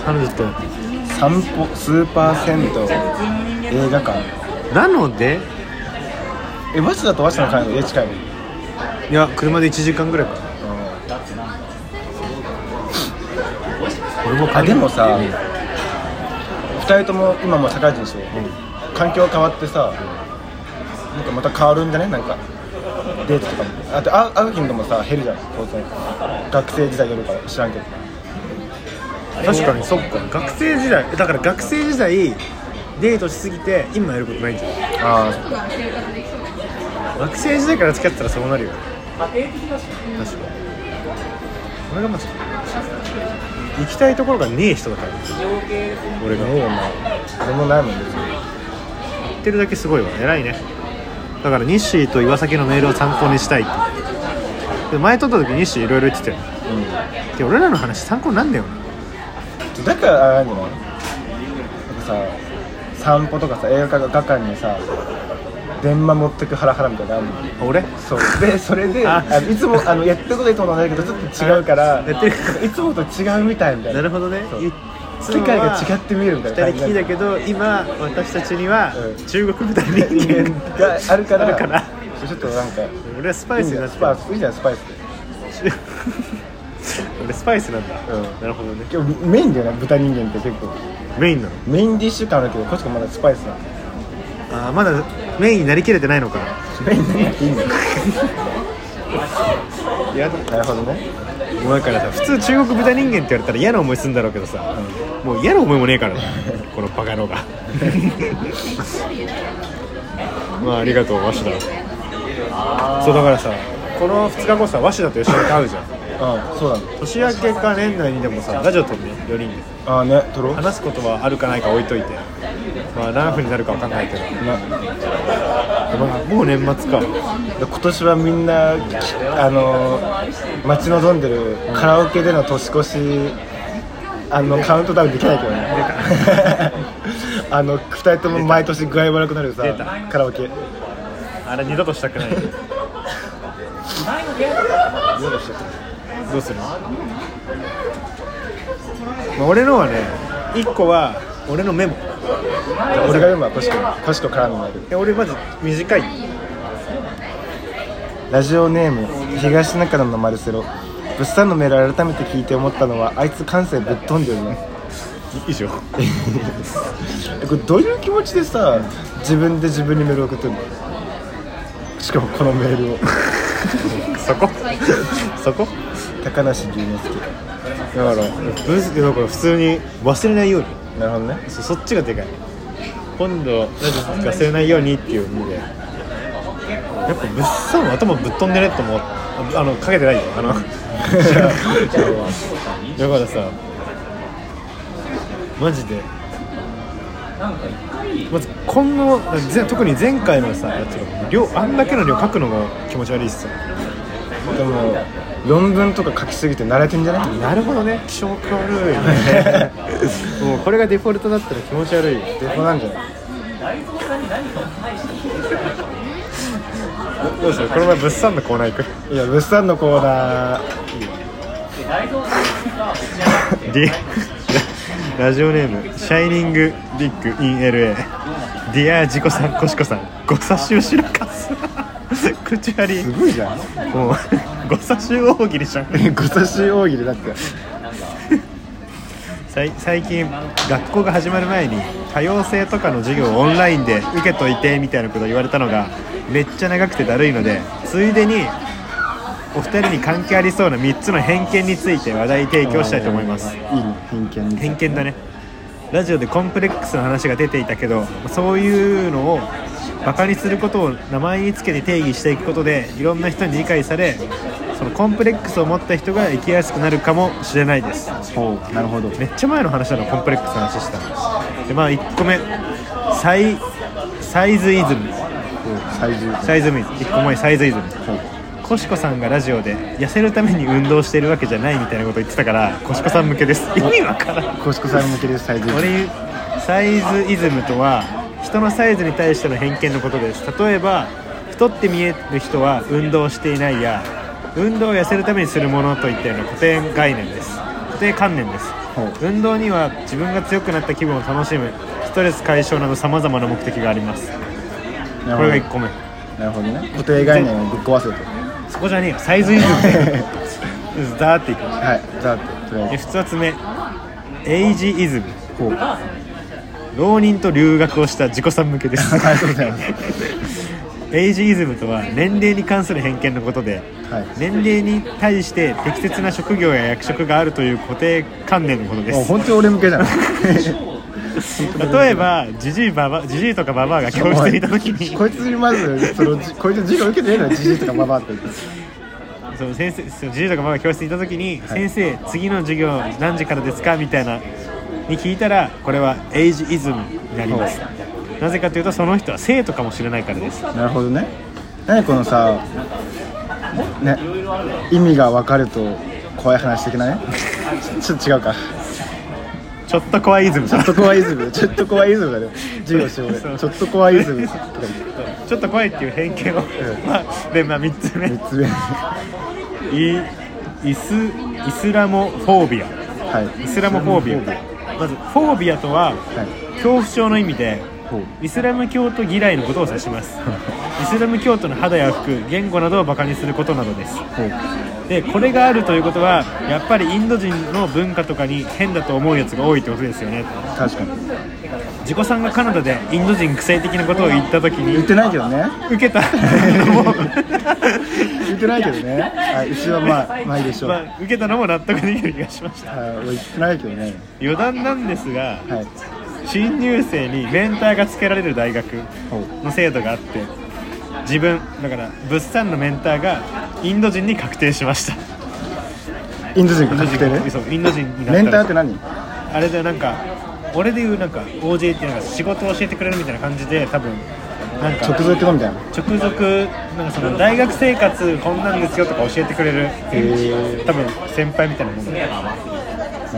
彼女と散歩スーパー銭湯映画館。なので？え早稲田と早稲田の？会の家近いの？いや車で1時間ぐらいか。な俺もあでもさ2人とも今もう社会人でしょ、環境変わってさなんかまた変わるんじゃね？なんかデートとか。もあと会う会う頻度もさ減るじゃん当然学生時代よ。りかは知らんけど確かに。そっか学生時代だから学生時代デートしすぎて今やることないんじゃんああ学生時代から付き合ったらそうなるよね確かに。俺がまず行きたいところがねえ人だから俺があねえよな俺もないもん別に。言ってるだけすごいわ偉いねだからニッシーと岩崎のメールを参考にしたいってで前撮った時ニッシーいろいろ言ってたよ。で俺らの話参考になんだよな。うんだからあれなんじゃないなんかさ散歩とかさ映画館館にさ電話持ってくハラハラみたいなのあるの？俺？そう。でそれであ。あのいつもあのやってることいつもと同じだけどちょっと違うからやってる。いつもと違うみたいみたいな。なるほどね。そう。いつ世も界が違って見えるみたいな二人きりだけど今私たちにはうん中国豚人間があるから。あるから。ちょっとなんか俺はスパイスになってスパイスいいじゃん。スパイスで俺スパイスなんだ、うん。なるほどね。今日メインだよな豚人間って結構。メインなの？メインディッシュ感あるけどこっちがまだスパイスなの。あーまだメインになりきれてないのかメイン でいいんだよやだなるほどねもうだからさ普通中国豚人間って言われたら嫌な思いするんだろうけどさ、もう嫌な思いもねえからね このバカ野郎が。まあありがとう鷲田。そうだからさこの2日後さ鷲田と一緒に会うじゃん。ああそうだ年明けか年内にでもさラジオとね4人で。ああね撮ろう。話すことはあるかないか置いといて。まあ何分になるか分かんないけど、なまあ、もう年末か。で今年はみんなあの待ち望んでるカラオケでの年越しあのカウントダウンできないけどね。あの2人とも毎年具合悪くなるさカラオケ。あれ二度としたくない。どうする、まあ、俺のはね一個は俺のメモ俺が読むわコシココシコ絡みになる。俺まず短い。ラジオネーム東中野のマルセロ。物産のメール改めて聞いて思ったのはあいつ感性ぶっ飛んでるね。以上 えこれどういう気持ちでさ自分で自分にメール送ってるの？しかもこのメールを。そこ？そこ？高梨龍之だからブスだから普通に忘れないように。介なるほどね。そそっちがでかい今度ラジオ忘れないようにっていう意味で。やっぱ物産は頭ぶっ飛んでねと思う。あのかけてないよ。あの。だからさマジで。まず今後ぜ特に前回のさやつが量あんだけの量書くのが気持ち悪いっすよ。でも論文とか書きすぎて慣れてんじゃない？なるほどね。気色悪いね。もうこれがデフォルトだったら気持ち悪い。デフォなんじゃない？どどうするこの前物産のコーナー行く？いや物産のコーナー。ディラジオネームシャイニングビッグイン LA ディアジコさんコシコさん。ご差し後ろかす口あり。すごいじゃん。もうご差し大喜利じゃん。ご差し大喜利だって。最最近学校が始まる前に多様性とかの授業をオンラインで受けといてみたいなことを言われたのがめっちゃ長くてだるいのでついでにお二人に関係ありそうな3つの偏見について話題提供したいと思います。いいね偏見に偏見だね。ラジオでコンプレックスの話が出ていたけどそういうのをバカにすることを名前につけて定義していくことでいろんな人に理解されそのコンプレックスを持った人が生きやすくなるかもしれないです。ほうなるほど。めっちゃ前の話なのコンプレックスの話したの。でまあ1個目。サイサイズイズム。サイズイズム。1個前サイズイズム。コシコさんがラジオで痩せるために運動しているわけじゃないみたいなこと言ってたからコシコさん向けです。意味わからん。コシコさん向けです最重俺サイズイズムとは人のサイズに対しての偏見のことです。例えば太って見える人は運動していないや運動を痩せるためにするものといったような固定概念です。固定観念です。運動には自分が強くなった気分を楽しむストレス解消などさまざまな目的があります。これが1個目。なるほどね。固定概念をぶっ壊せと。そこじゃねえよ。サイズイズムでザーっていくはい。じゃあとりあえで2つ目エイジイズム浪人と留学をした自己さん向けです。はいそうだよね。エイジイズムとは年齢に関する偏見のことではい。年齢に対して適切な職業や役職があるという固定観念のことです。もう本当に俺向けじゃん。例えばジジイババジジイとかババアが教室にいた時に。こいつにまずそのじこいつ授業受けてねえのよじじいとかババアって。その先生そうジジイとかババアが教室にいた時に、先生次の授業何時からですか？みたいなに聞いたらこれはエイジイズムになります。なぜかというとその人は生徒かもしれないからです。なるほどね。何このさね意味が分かると怖い話的なね。ちょっと違うか。ちょっと怖いイズム。ちょっと怖いイズム。ちょっと怖いイズムだね。授業しようそう。でちょっと怖いイズム。と かちょっと怖いっていう偏見を、まあ、で、まあ、3つ目。言って3つ目。はイイスイスラモフォービア。いイスラモフォービアまずフォービアとははい。恐怖症の意味でイスラム教徒嫌いのことを指します。イスラム教徒の肌や服言語などをバカにすることなどです。でこれがあるということはやっぱりインド人の文化とかに変だと思うやつが多いってことですよね。確かに自己さんがカナダでインド人癖的なことを言った時に言ってないけどね。受けた。言ってないけどね。はいうちはまあまあいいでしょう、まあ、受けたのも納得できる気がしました。はい俺言ってないけどね。余談なんですがはい。新入生にメンターがつけられる大学の制度があって自分だから物産のメンターがインド人に確定しました。インド人確定ね。そうインド人になったらメンターって何？あれでなんか俺で言うなんか OJ っていうなんか仕事を教えてくれるみたいな感じで多分なんか直属のみたいな。直属なんかその大学生活こんなんですよとか教えてくれるへ多分先輩みたいなもんで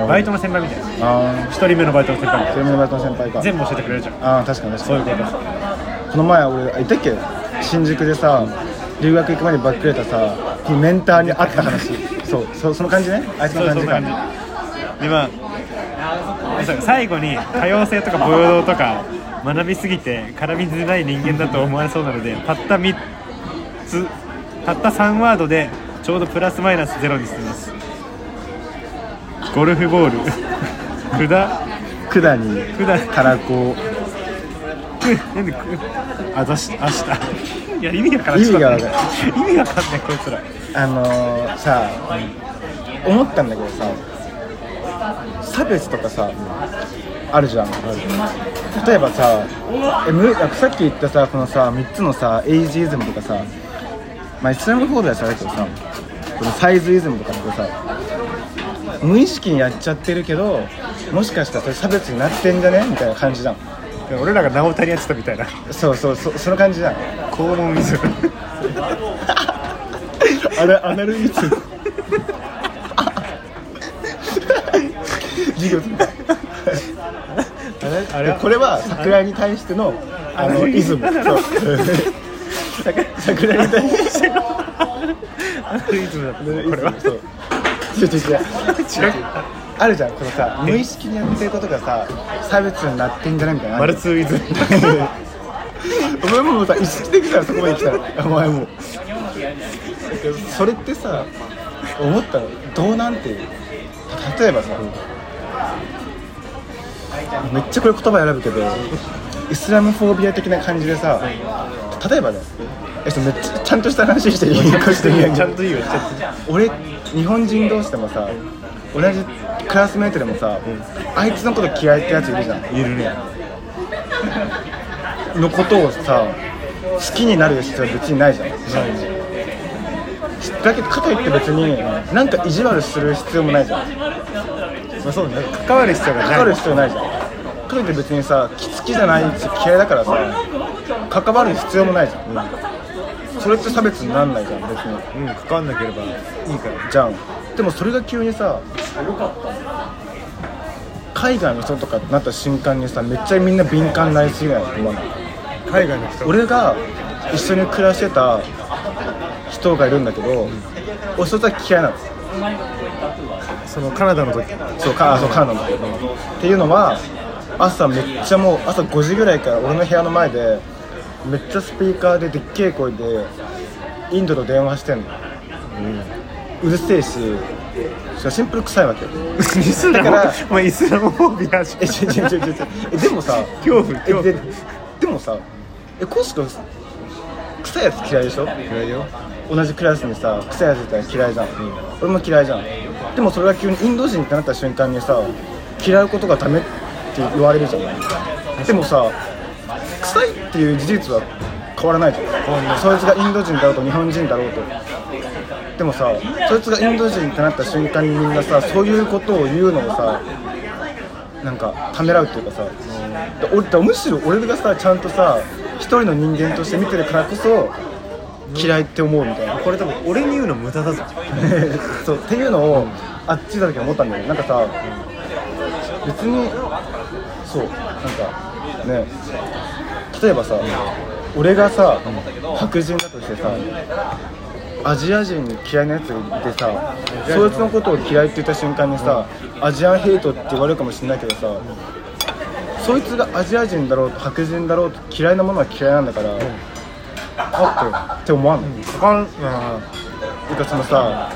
バイトの先輩みたいな。あ一人目のバイトの先輩みたいあそれもバイトの先輩か。な全部教えてくれるじゃん。ああ確かに確かに。そういうこと。この前俺あ言ったっけ？新宿でさ留学行く前にバックれたさメンターに会った話。そうそその感じね？あいつの感じか。で最後に多様性とか平等とか学びすぎて絡みづらい人間だと思われそうなのでたった3つたった3ワードでちょうどプラスマイナスゼロにしてます。ゴルフボール札管に管たらこ。なんであざし明日いや意味がから意味がわかんない意味がわかんないこいつら。あのー、さ思ったんだけどさ。差別とかさあるじゃん。例えばさえむさっき言ったさこのさ3つのさエイジイズムとかさまあイスラムフォービアじゃないけどさこのサイズイズムとかってさ無意識にやっちゃってるけどもしかしたらそれ差別になってんじゃね？みたいな感じじゃん。俺らが直谷やってたみたいな。そうそうそその感じじゃん。肛門水。あれアナルイズム授業するあれこれは桜に対してのあのイズム。桜に対してアナルイズムだったこれは。そう。違う違う違う。あるじゃんこのさ無意識にやってることがさ差別になってんじゃないみたいな。マルツーイズ。ム お前もうさ意識的からそこまで来たらお前も。うそれってさ思ったの？どうなんて例えばさめっちゃこれ言葉選ぶけどイスラムフォービア的な感じでさ例えばねえめっちゃちゃんとした話していい？こしてみちゃんといいよ。俺日本人同士でもさ同じクラスメートでもさ、あいつのこと嫌いってやついるじゃん。いるね。のことをさ好きになる必要は別にないじゃん。だけどかといって別になんか意地悪する必要もないじゃんまあそうね。関わる必要がない。関わる必要ないじゃん。かといって別にさ好きじゃないし嫌いだからさ関わる必要もないじゃん、それって差別になんないじゃん別に。うん関わんなければいいから。じゃん。でもそれが急にさ海外の人とかってなった瞬間にさめっちゃみんな敏感になりすぎないと思わない？海外の人？俺が一緒に暮らしてた人がいるんだけど、俺そいつは嫌いなのそのカナダの時。そうカナダの時。っていうのは朝めっちゃもう朝5時ぐらいから俺の部屋の前でめっちゃスピーカーででっけえ声でインドと電話してんの、うるせえしシンプル臭いわけよ。イスラムだからお前イスラムフォービアじえちょちょちょちょちょえでもさ恐怖恐怖。えででもさえコウス君臭いやつ嫌いでしょ？嫌いよ。同じクラスにさ臭いやついたら嫌いじゃん、俺も嫌いじゃんでもそれが急にインド人ってなった瞬間にさ嫌うことがダメって言われるじゃんでもさ臭いっていう事実は変わらないじゃん。そいつがインド人だろうと日本人だろうと。でもさそいつがインド人ってなった瞬間にみんなさそういうことを言うのをさなんかためらうっていうかさ。で俺だむしろ俺がさちゃんとさ一人の人間として見てるからこそ嫌いって思うみたいなこれ多分俺に言うの無駄だぞ。そうっていうのをあっちだ時思ったんだよなんかさ別にそうなんかね。例えばさ俺がさ白人だとしてさアジア人に嫌いなやつがいてさそいつのことを嫌いって言った瞬間にさアジアンヘイトって言われるかもしれないけどさそいつがアジア人だろうと白人だろうと嫌いなものは嫌いなんだから、あってって思わんの、かんてかそのさ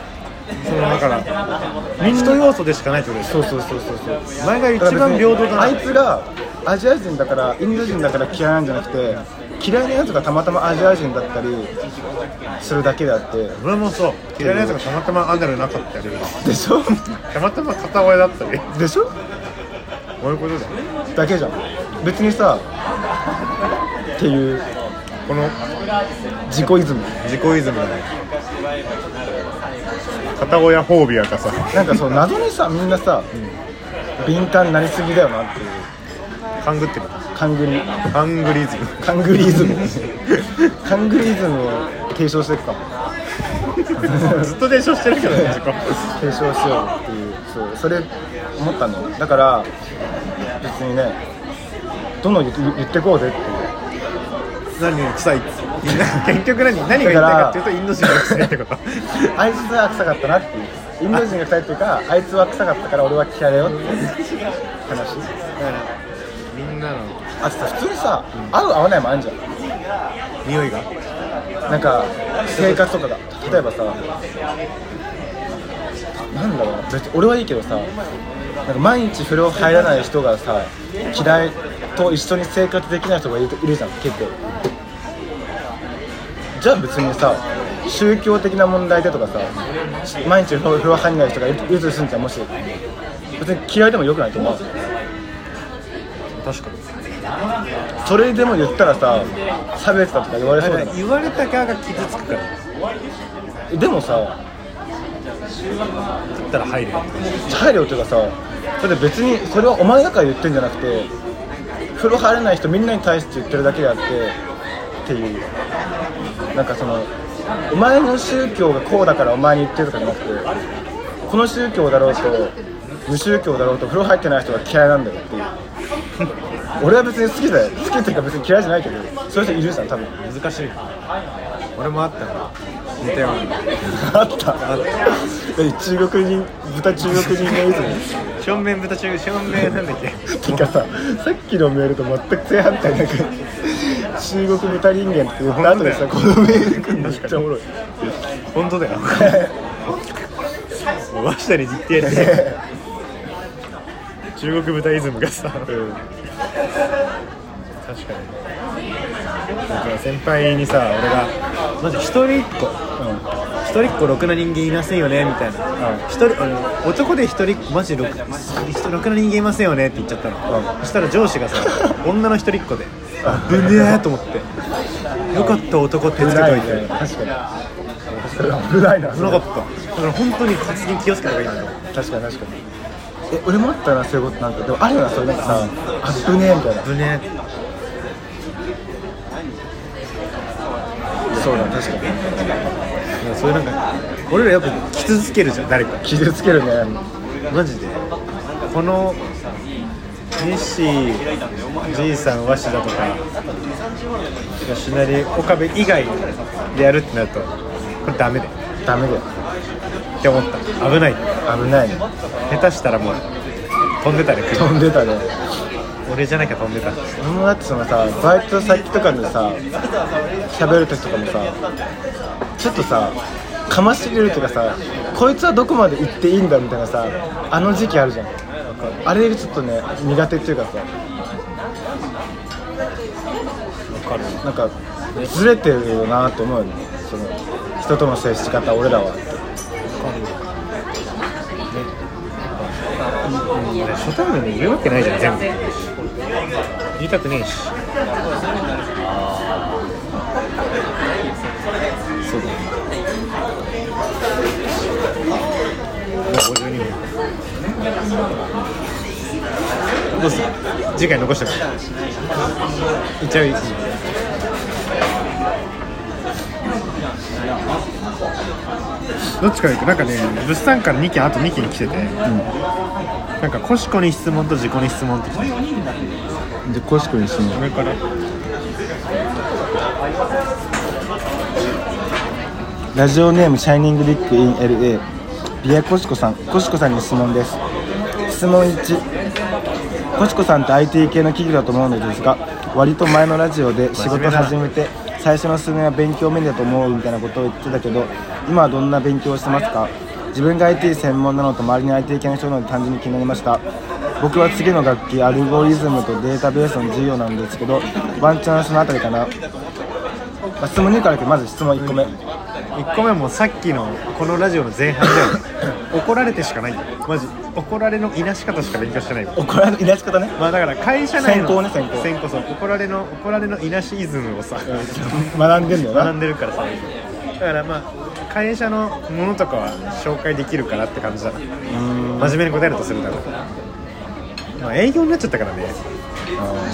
そのだから人要素でしかないってことですそうそうそうそうそうお前が一番平等だなあいつがアジア人だからインド人だから嫌いなんじゃなくて嫌いなやつがたまたまアジア人だったりするだけであって俺もそう嫌いなやつがたまたまアナルなかったりでしょたまたま片親だったりでしょこういうことだだけじゃん別にさっていうこの自己イズム。自己イズムだね。片親フォービアかさ。なんかそう謎にさみんなさ、敏感になりすぎだよなっていう。勘ぐってる。カングリハングリズム。カングリイズム。カングリイズムを提唱していくかも。ずっと伝承してるけどね自己。提唱しようっていう。そうそれ思ったの。よだから別にねどんどん言ってこうぜっていう。何が臭いって 結局何？何が言いたいかっていうとインド人が臭いってこと。あいつは臭かったなっていう。インド人が臭いっていうかあいつは臭かったから俺は嫌いだよっていう。話。だからみんなの。あとさ普通にさ合う合わないもあるじゃん。匂いが？なんか生活とかが例えばさなんだろうな。別に俺はいいけどさなんか毎日風呂入らない人がさ嫌いと一緒に生活できない人がいるいるじゃん結構じゃあ別にさ宗教的な問題でとかさ毎日風呂入らない人がいるとするんじゃんもし。別に嫌いでもよくないと思う。確かに。それでも言ったらさ差別だとか言われそうだな。言われた側が傷つくから。でもさだったら入るよ。配慮っていうかさだって別にそれはお前だから言ってんじゃなくて風呂入れない人みんなに対して言ってるだけであってっていうなんかそのお前の宗教がこうだからお前に言ってるとかじゃなくてこの宗教だろうと無宗教だろうと風呂入ってない人が嫌いなんだよっていう。俺は別に好きだよ好きっていうか別に嫌いじゃないけど。そういう人。いるじゃん多分難しい俺もあったから似たようなあった。え中国人豚中国人のイズム正面豚中正面なんだっけてかささっきのメールと全く正反対なんか中国豚人間って言った後でさこのメール来るのめっちゃおもろい本当だよわしたに実定やって中国豚イズムがさ、確かにだから先輩にさ俺がマジ一人っ子一人っ子ろくな人間いませんよねみたいな一人あの男で一人っ子マジろくろくな人間いませんよねって言っちゃったの、そしたら上司がさ女の一人っ子でぶねえと思って。よかった男ってつけといて。確かに。それ危ないな危なかった。だから本当に発言気をつけた方がいいんだよ。確かに確かに。え俺もあったなそういうことなんかでもあるよなそれなんかさあっぶねえみたいな。ぶねそうだ確かに。そういうなんか俺らやっぱ傷つけるじゃん誰か。傷つけるね。マジで。このニッシーじいさん鷲田とか吉成岡部以外でやるってなるとこれダメだよダメだよって思った。危ない。危ない。ね下手したらもう飛んでたね飛んでたね。俺じゃなきゃ飛んでた。俺もだってそのさバイト先とかでさ喋る時とかもさちょっとさかまし入れるっていうかさこいつはどこまで行っていいんだみたいなさあの時期あるじゃんあれがちょっとね苦手っていうかさかるなんかずれてるよなと思うよね。その人との接し方俺らは。初対面で言うわけないじゃん全部。言いたくねえし。そうだもう52分。どうする次回残してく。いっちゃういい。どっちから行く？なんかね物産から2件あと2件来てて、なんかコシコに質問と自己に質問って来てでコシコにしも上から。ラジオネームシャイニングディックイン LA ビアコシコさんコシコさんに質問です。質問1コシコさんって IT 系の企業だと思うのですが割と前のラジオで仕事始めて最初の数年は勉強面だと思うみたいなことを言ってたけど今はどんな勉強をしてますか？自分が IT 専門なのと周りに IT 系の人なので単純に気になりました。僕は次の楽器アルゴリズムとデータベースの授業なんですけどワンチャンそのあたりかな、まあ、質問2からまず質問1個目。1個目もさっきのこのラジオの前半だよね 怒られてしかない。よマジ。怒られのいなし方しか勉強してない。怒られいなし方ね。まあだから会社内の先行ね先行。先行そう。怒られの怒られのいなしイズムをさ 学んでんだよな。学んでるからさ。だからまあ会社のものとかは紹介できるかなって感じだな。真面目に答えるとするだろうまあ営業になっちゃったからね。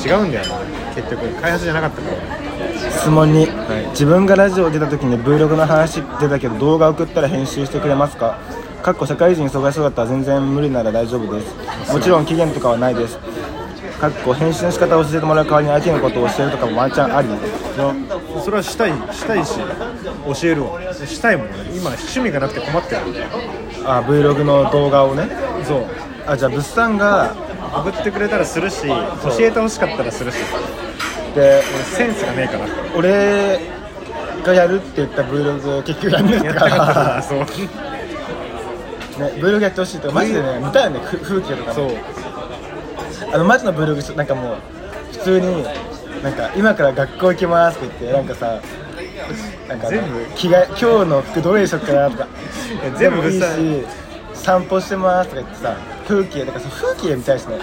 違うんだよな。結局開発じゃなかったから。質問2、自分がラジオ出た時に Vlog の話出たけど動画送ったら編集してくれますか？かっこ社会人忙しそうだったら全然無理なら大丈夫です。もちろん期限とかはないです。かっこ編集の仕方を教えてもらう代わりに相手のことを教えるとかもワンチャンあり。それはしたいしたいし教えるわ。したいもん俺今趣味がなくて困ってる。あ Vlog の動画をね。そう。あじゃあ物産が送ってくれたらするし教えてほしかったらするし。で俺センスがねえから。俺がやるって言った Vlog を結局やんなかやったったかかららそう。ね Vlog やってほしいとかマジでね見たいよねふ風景とかね。そう。あのマジの Vlog なんかもう普通になんか今から学校行きますって言ってなんかさなんか全部。着替え今日の服どれにしよっかなとか。や全部でもいいし物散歩してますとか言ってさ風景とかさ風景見たいしね。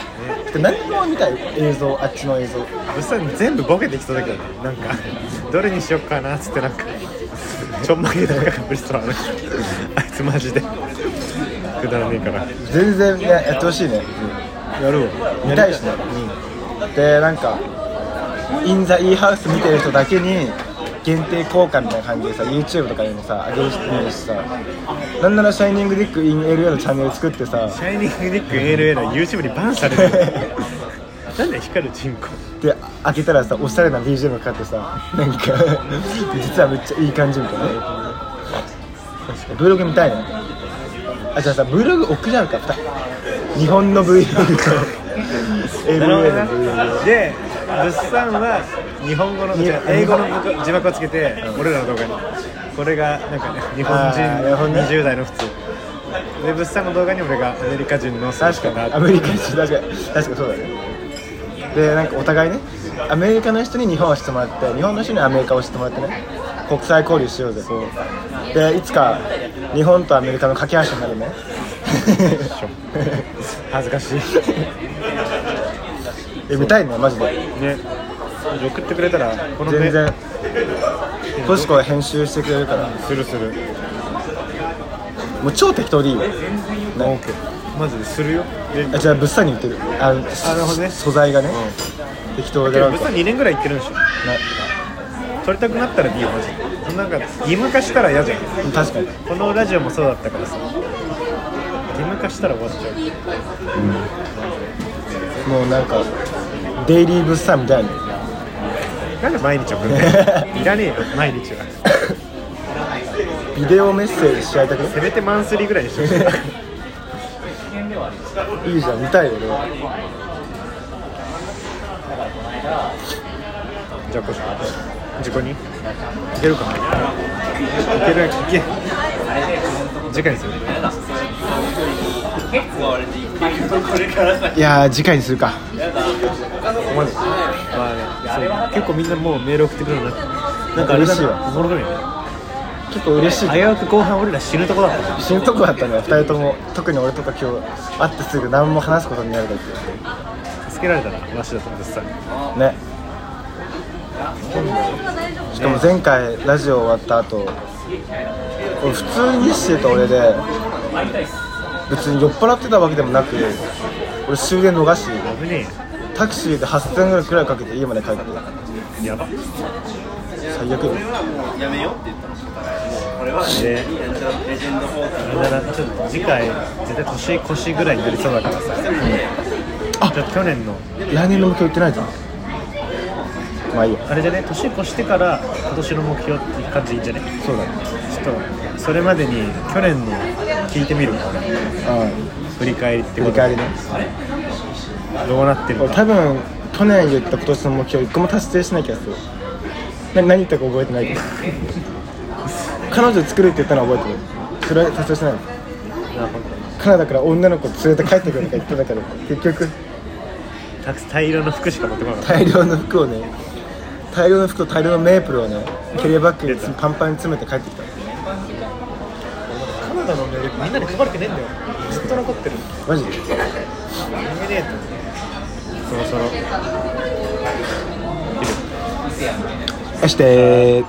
で何も見たい映像あっちの映像。物産全部ボケてきそうだけどねなんか。どれにしよっかなっつってなんかちょんまげとかかぶりそうあの人あいつマジでくだらねえから。全然ねやってほしいね。やるわ見たいしね、でなんか「イン・ザ・イーハウス」見てる人だけに限定公開みたいな感じでさ YouTube とかにもさ上げる人もいるしさなんなら「シャイニング・ディック・イン・ LA」のチャンネル作ってさシャイニングディック ALA の YouTube にバンされる。なんで光るチンコで開けたらさおしゃれな BGM がかかってさなんか実はめっちゃいい感じみたいな。Vlog 見たいねあじゃあさ Vlog 送り合うか2日本の Vlog と LA の Vlog で物産は日本語のに英語の字幕をつけて、俺らの動画に。これがなんかね日本人あーなるほどね。20代の普通。で物産の動画に俺がアメリカ人の確かに。アメリカ人確かに。確かにそうだね。でなんかお互いねアメリカの人に日本を知ってもらって日本の人にアメリカを知ってもらってね国際交流しようぜ。でいつか日本とアメリカの架け橋になるね。恥ずかしい。え見たいねマジで。ね。送ってくれたらこの全然。トシコが編集してくれるから。するする。もう超適当でいいよ、ね、OK マジでするよ。であじゃあ物産に言ってる。あのなるほどね。素材がね、適当で。物産2年ぐらい行ってるんでしょ撮りたくなったらいいよマジでなんか義務化したら嫌じゃん。な確かに。このラジオもそうだったからさ。義務化したら終わっちゃう。もうなんかデイリー物産みたいな。なんで毎日送るの？いらねえよ毎日は。ビデオメッセージし合いたくね？せめてマンスリーぐらいにしてほしいいいじゃん見たいよ俺は。じゃあこし事故に？いけるかな？いける？いけ。次回にする。いやー次回にするか。まあね結構みんなもうメール送ってくるなって。なんか嬉しいわなおもろい？ね結構嬉しい。危うく後半俺ら死ぬとこだった。死ぬとこだったね2人とも。特に俺とか今日会ってすぐ何も話すことになるだって助けられたなわしだと実際ねしかも前回ラジオ終わった後俺普通にしてた俺で別に酔っ払ってたわけでもなく俺終電逃しタクシーで8000円ぐらいくらいかけて家まで帰ってえやば。最悪よであれだなちょっと次回絶対年越しぐらいになりそうだからさ。あじゃあ去年の。来年の目標言ってないじゃんまあいいや。あれじゃね？年越してから今年の目標って感じでいいんじゃね？そうだね。ちょっとそれまでに去年の聞いてみる俺うん振り返りってこと。振り返りね。どうなってる俺か多分去年言った今年の目標一個も達成しない気がする。な何言ったか覚えてないけど。彼女作るって言ったのは覚えてる？それは達成してないカナダから女の子連れて帰ってくるとか言ってたけど結局。たく大量の服しか持ってこなかった。大量の服をね大量の服と大量のメープルをねキャリアバッグにパンパンに詰めて帰ってきた。カナダのメールみんなに配れてねえんだよ。ずっと残ってる。マジ？でノミネート。そろそろ。そして